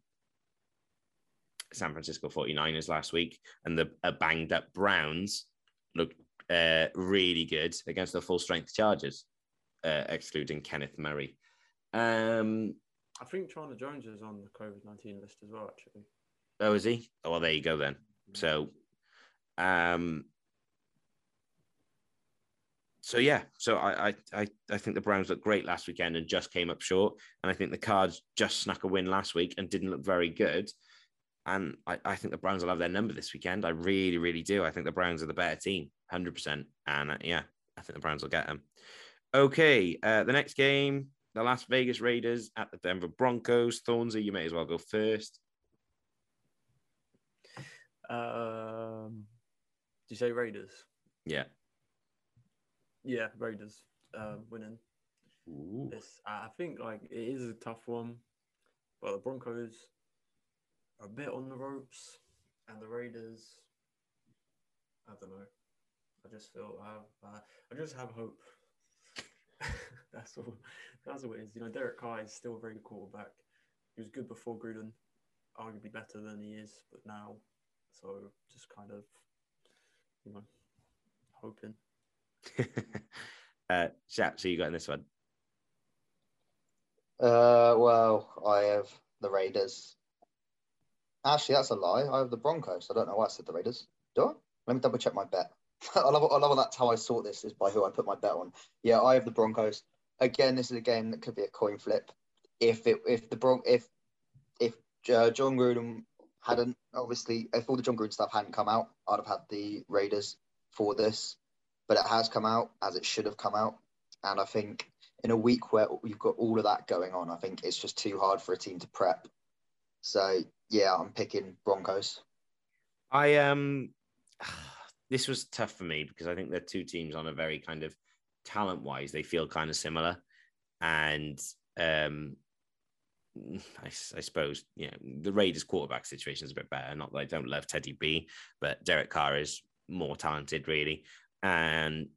San Francisco 49ers last week, and the uh, banged up Browns looked uh, really good against the full strength Chargers, uh, excluding Kenneth Murray. Um, I think Chandler Jones is on the COVID nineteen list as well. Actually, oh, is he? Oh, well, there you go then. So, um, so yeah, so I, I, I, I think the Browns looked great last weekend and just came up short, and I think the Cards just snuck a win last week and didn't look very good, and I, I think the Browns will have their number this weekend. I really, really do. I think the Browns are the better team, hundred percent, and uh, yeah, I think the Browns will get them. Okay, uh, the next game, the Las Vegas Raiders at the Denver Broncos. Thornsy, you may as well go first. um, do you say Raiders? Yeah. Yeah, Raiders uh, winning. I think like it is a tough one, but the Broncos are a bit on the ropes, and the Raiders. I don't know. I just feel I have, uh, I just have hope. that's all. That's all it is. You know, Derek Carr is still a very good quarterback. He was good before Gruden, arguably better than he is, but now, so just kind of, you know, hoping. uh, Shap, so you got in this one. Uh, well, I have the Raiders. Actually, that's a lie. I have the Broncos. I don't know why I said the Raiders. Do I? Let me double check my bet. I love, I love how that's how I sort this is by who I put my bet on. Yeah, I have the Broncos. Again, this is a game that could be a coin flip. If it, if the Bron, if if uh, Jon Gruden hadn't obviously, if all the Jon Gruden stuff hadn't come out, I'd have had the Raiders for this. But it has come out as it should have come out, and I think in a week where you've got all of that going on, I think it's just too hard for a team to prep. So yeah, I'm picking Broncos. I um, this was tough for me because I think they're two teams on a very kind of talent wise, they feel kind of similar, and um, I, I suppose you know the Raiders quarterback situation is a bit better. Not that I don't love Teddy B, but Derek Carr is more talented, really, and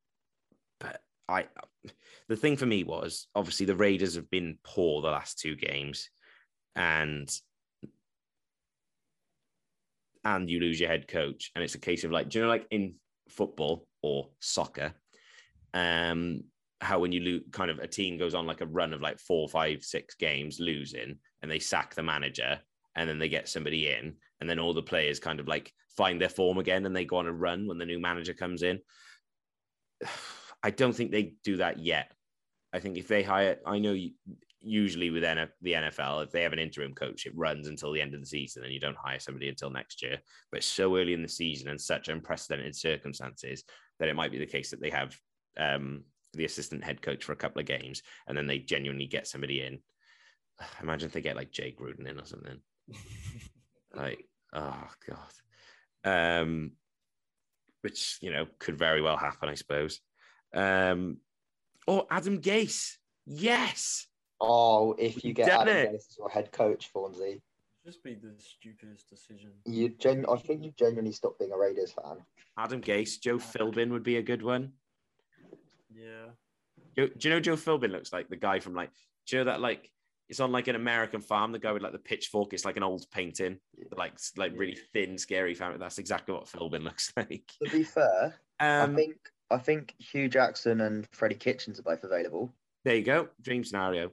but I the thing for me was obviously the Raiders have been poor the last two games, and and you lose your head coach, and it's a case of like, do you know, like in football or soccer, um, how when you lose, kind of a team goes on like a run of like four, five, six games losing, and they sack the manager, and then they get somebody in, and then all the players kind of like find their form again, and they go on a run when the new manager comes in. I don't think they do that yet. I think if they hire, I know usually with the NFL, if they have an interim coach, it runs until the end of the season and you don't hire somebody until next year. But so early in the season and such unprecedented circumstances that it might be the case that they have um, the assistant head coach for a couple of games and then they genuinely get somebody in. Imagine if they get like Jay Gruden in or something. like, oh God. Um, which, you know, could very well happen, I suppose. Um, or Adam Gase. Yes. Oh, if you get Done Adam it. Gase as your head coach, Thornsy, Just be the stupidest decision. you gen- I think you genuinely stopped being a Raiders fan. Adam Gase, Joe Philbin would be a good one. Yeah. Joe, do you know Joe Philbin looks like the guy from like, do you know that like it's on like an American farm, the guy with like the pitchfork, it's like an old painting, like like really thin, scary family. That's exactly what Philbin looks like. To be fair, Um, I think I think Hue Jackson and Freddie Kitchens are both available. there you go. Dream scenario.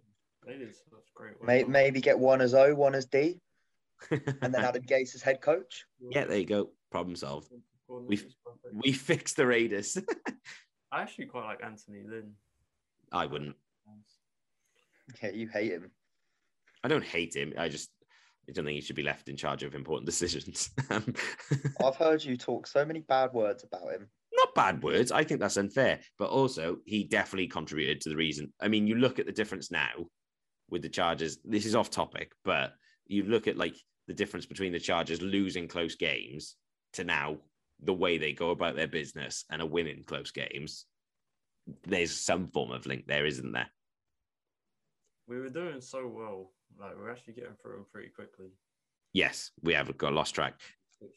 Ladies, that's great. Maybe get one as O, one as D, and then Adam Gase as head coach. yeah, there you go. Problem solved. We've- We fixed the Raiders. I actually quite like Anthony Lynn. I wouldn't. Yeah, you hate him. I don't hate him. I just I don't think he should be left in charge of important decisions. Um, I've heard you talk so many bad words about him. not bad words. I think that's unfair, but also he definitely contributed to the reason. I mean, you look at the difference now with the Chargers. This is off topic, but you look at like the difference between the Chargers losing close games to now the way they go about their business and are winning close games. There's some form of link there, isn't there? We were doing so well. Like we're actually getting through them pretty quickly. Yes, we have got lost track.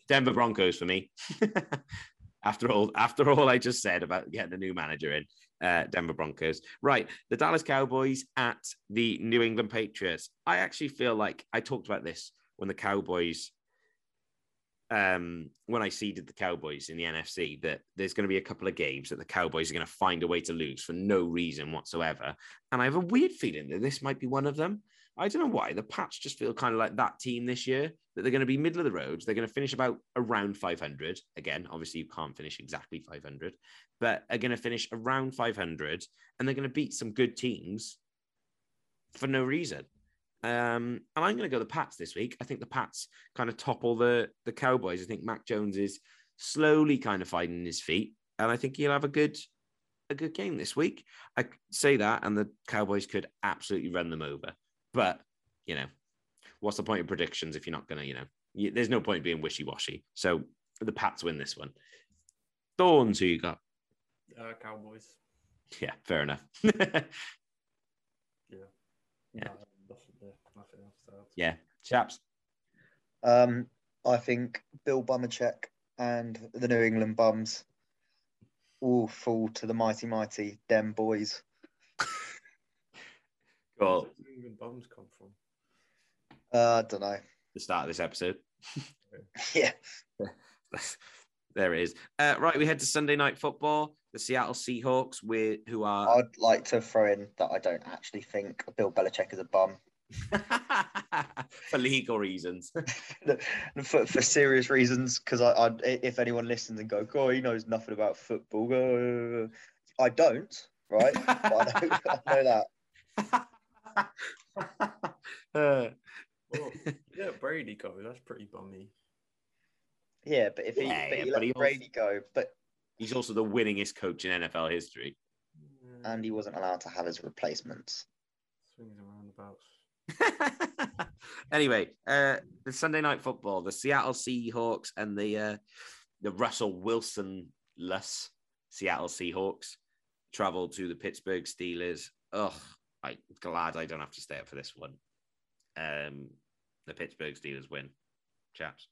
Denver Broncos for me. after all, after all I just said about getting a new manager in, uh, Denver Broncos. Right, the Dallas Cowboys at the New England Patriots. I actually feel like I talked about this when the Cowboys, um, when I seeded the Cowboys in the NFC, that there's going to be a couple of games that the Cowboys are going to find a way to lose for no reason whatsoever, and I have a weird feeling that this might be one of them. I don't know why the Pats just feel kind of like that team this year that they're going to be middle of the road. They're going to finish about around 500. Again, obviously, you can't finish exactly 500, but are going to finish around 500 and they're going to beat some good teams for no reason. Um, and I'm going to go the Pats this week. I think the Pats kind of topple the, the Cowboys. I think Mac Jones is slowly kind of finding his feet, and I think he'll have a good a good game this week. I say that, and the Cowboys could absolutely run them over. But you know, what's the point of predictions if you're not going to, you know, you, there's no point being wishy washy. So the Pats win this one. Thorns, who you got? Uh, Cowboys. Yeah, fair enough. Yeah. Yeah. No, nothing, there. Nothing else to add. yeah, Shaps. Um, I think Bill Bumacek and the New England Bums all fall to the mighty, mighty Dem boys. Cool. Where do New England bums come from? Uh, I don't know. The start of this episode. Yeah, there it is. Uh, right, we head to Sunday night football. The Seattle Seahawks, with who are I'd like to throw in that I don't actually think Bill Belichick is a bum for legal reasons. for, for serious reasons. Because I, I, if anyone listens and go, "God, he knows nothing about football," uh, I don't. Right, but I know, I know that. Uh, Well, yeah, Brady go. That's pretty bummy. Yeah, but if he, Yeah, but yeah, he but let he also- Brady go, but He's also the winningest coach in NFL history. and he wasn't allowed to have his replacements. swings and roundabouts. anyway, uh, the Sunday night football, the Seattle Seahawks and the uh, the Russell Wilson less Seattle Seahawks travel to the Pittsburgh Steelers. Ugh, I'm glad I don't have to stay up for this one. Um, the Pittsburgh Steelers win, Shaps.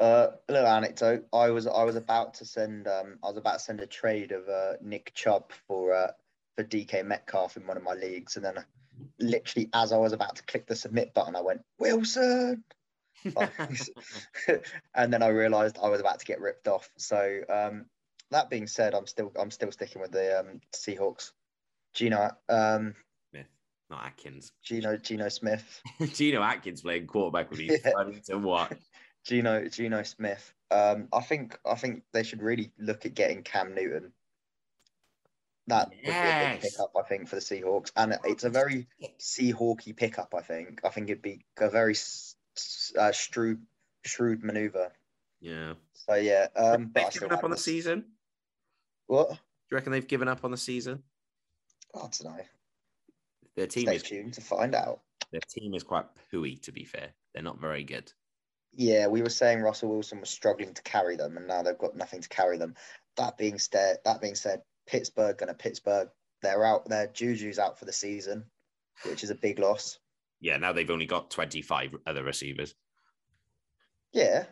Uh, a little anecdote. I was I was about to send um I was about to send a trade of uh, Nick Chubb for uh, for DK Metcalf in one of my leagues, and then literally as I was about to click the submit button, I went Wilson, and then I realised I was about to get ripped off. So um, that being said, I'm still I'm still sticking with the um, Seahawks. Geno um Smith, not Atkins. Geno Geno Smith. Geno Atkins playing quarterback would be Yeah. to watch. Geno Geno Smith. Um, I think I think they should really look at getting Cam Newton. That would be a big pickup, I think, for the Seahawks, and it's a very Seahawky pickup. I think. I think it'd be a very uh, shrewd shrewd maneuver. Yeah. So yeah, um, but They've still given up on the season. What? Do you reckon they've given up on the season? I don't know. Their team Stay is tuned to find out. their team is quite pooey. To be fair, they're not very good. Yeah, we were saying Russell Wilson was struggling to carry them, and now they've got nothing to carry them. That being said, that being said, Pittsburgh gonna Pittsburgh. They're out. Their Juju's out for the season, which is a big loss. Yeah, now they've only got 25 other receivers. Yeah,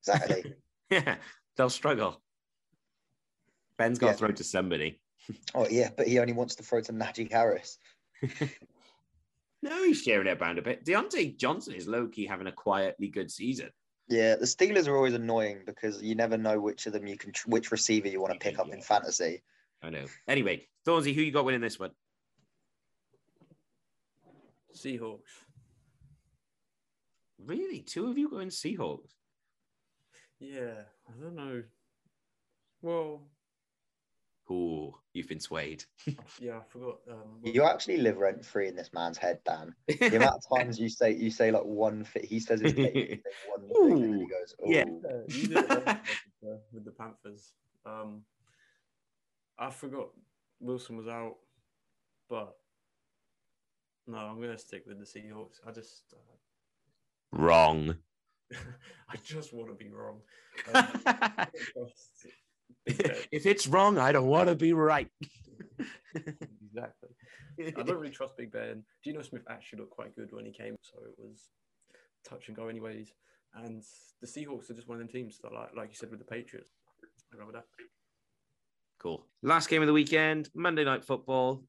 exactly. Yeah, they'll struggle. Ben's got to throw to somebody. oh yeah, but he only wants to throw to Najee Harris. No, he's sharing it around a bit. Diontae Johnson is low key having a quietly good season. Yeah, the Steelers are always annoying because you never know which of them you can, tr- which receiver you want to pick up in fantasy. I know. Anyway, Thornsy, who you got winning this one? Seahawks. Really? Two of you going Seahawks? Yeah, I don't know. Well, Ooh, you've been swayed. yeah, I forgot. Um, what- You actually live rent free in this man's head, Dan. The amount of times you say you say like one fit, he says his name, you say one thing, and he goes, yeah. "Ooh." Yeah, you did it last time, uh, with the Panthers. Um, I forgot Wilson was out, but no, I'm gonna stick with the Seahawks. I just, Wrong. uh, I just want to be wrong. Um, I don't trust Big Ben. if it's wrong, I don't want to be right. exactly. I don't really trust Big Ben. Geno Smith actually looked quite good when he came, so it was touch and go, anyways. And the Seahawks are just one of them teams that, like, like you said, with the Patriots. I remember that. Cool. Last game of the weekend, Monday Night Football.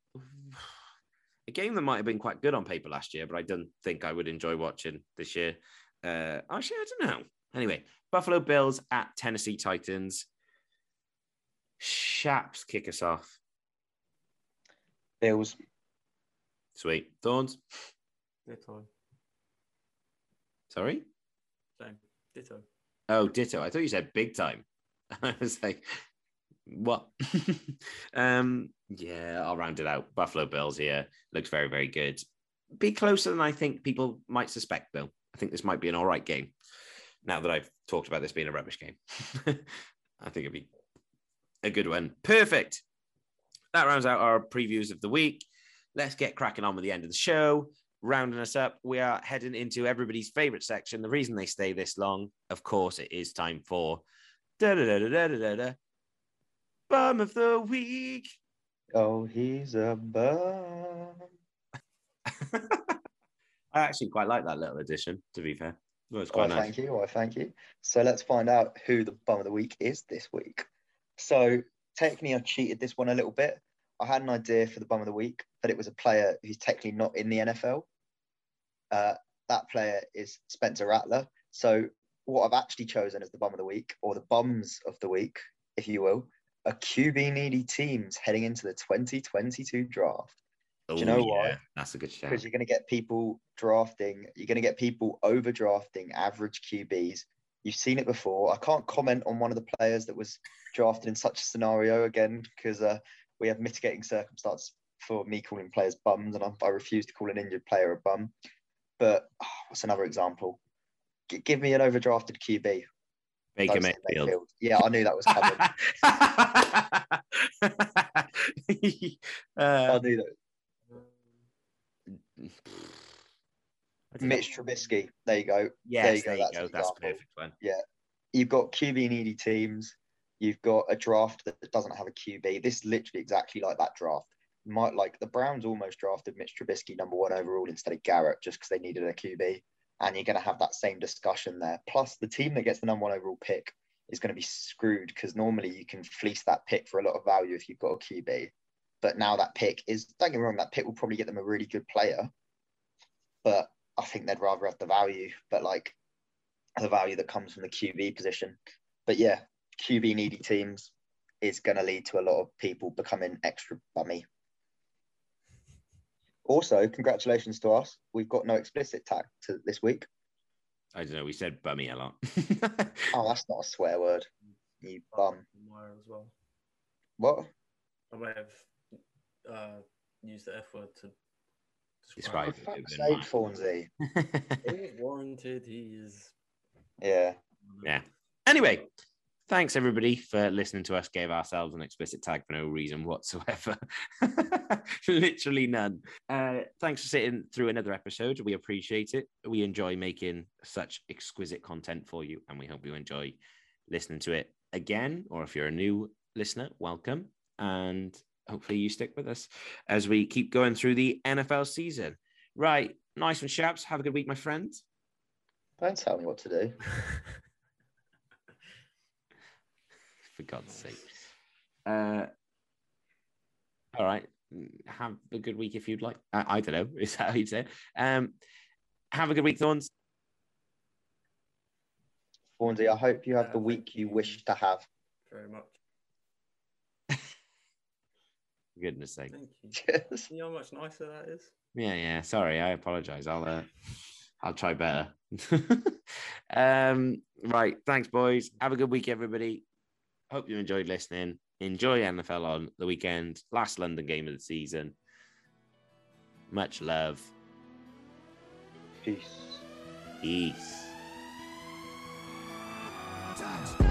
A game that might have been quite good on paper last year, but I don't think I would enjoy watching this year. Uh, actually, I don't know. Anyway, Buffalo Bills at Tennessee Titans. Shaps kick us off. Bills. Sweet. Thorns. Ditto. Sorry? Same. Ditto. Oh, ditto. I thought you said big time. I was like, what? um, yeah, I'll round it out. Buffalo Bills here looks very, very good. Be closer than I think people might suspect, though. I think this might be an all right game. Now that I've talked about this being a rubbish game, I think it'd be a good one. Perfect. That rounds out our previews of the week. Let's get cracking on with the end of the show. Rounding us up, we are heading into everybody's favorite section. The reason they stay this long, of course, it is time for da da da da da da da. Bum of the week. Oh, he's a bum. I actually quite like that little addition, to be fair. It was Why, quite nice. thank you. Why, thank you. So let's find out who the bum of the week is this week. So technically, I cheated this one a little bit. I had an idea for the bum of the week, but it was a player who's technically not in the NFL. Uh, that player is Spencer Rattler. So what I've actually chosen as the bum of the week, or the bums of the week, if you will, are QB needy teams heading into the 2022 draft Oh, you know why? That's a good shout. because you're going to get people drafting, you're going to get people overdrafting average QBs. You've seen it before. I can't comment on one of the players that was drafted in such a scenario again because uh, we have mitigating circumstance for me calling players bums, and I, I refuse to call an injured player a bum. But oh, what's another example? G- give me an overdrafted QB. Baker Mayfield. Yeah, I knew that was coming. I uh, knew that. I don't know. Mitch Trubisky. There you go. Yes, there there you you go, go. that's an That's perfect one. Yeah. You've got QB needy teams. You've got a draft that doesn't have a QB. This is literally exactly like that draft. Might like the Browns almost drafted Mitch Trubisky number one overall instead of Garrett just because they needed a QB. And you're going to have that same discussion there. Plus, the team that gets the number one overall pick is going to be screwed because normally you can fleece that pick for a lot of value if you've got a QB. But now that pick is, don't get me wrong, that pick will probably get them a really good player. But I think they'd rather have the value, but like the value that comes from the QB position. But yeah, QB needy teams is going to lead to a lot of people becoming extra bummy. Also, congratulations to us. We've got no explicit tag to this week. I don't know. We said bummy a lot. Oh, that's not a swear word. You bum. Meyer as well. What? I may have uh, used the F word to Describe describe. it. For Good fuck's man. sake, Fonzie. It warranted. He is. Yeah. Yeah. Anyway, thanks everybody for listening to us. Gave ourselves an explicit tag for no reason whatsoever. Literally none. Uh, thanks for sitting through another episode. We appreciate it. We enjoy making such exquisite content for you, and we hope you enjoy listening to it again. Or if you're a new listener, welcome. And hopefully you stick with us as we keep going through the NFL season. Right, nice one, chaps. Have a good week, my friends. Don't tell me what to do. For God's sake. Uh, all right. Have a good week if you'd like. I, I don't know. Is that how you'd say it? Um, have a good week, Thorns. Fonzie, I hope you have Yeah, the week you you. wish to have. Very much. For goodness sake. Thank you. Cheers. See how much nicer that is? Yeah, yeah. Sorry, I apologize. I'll uh, I'll try better. um, right. Thanks, boys. Have a good week, everybody. Hope you enjoyed listening. Enjoy NFL on the weekend. Last London game of the season. Much love. Peace. Peace. Touchdown.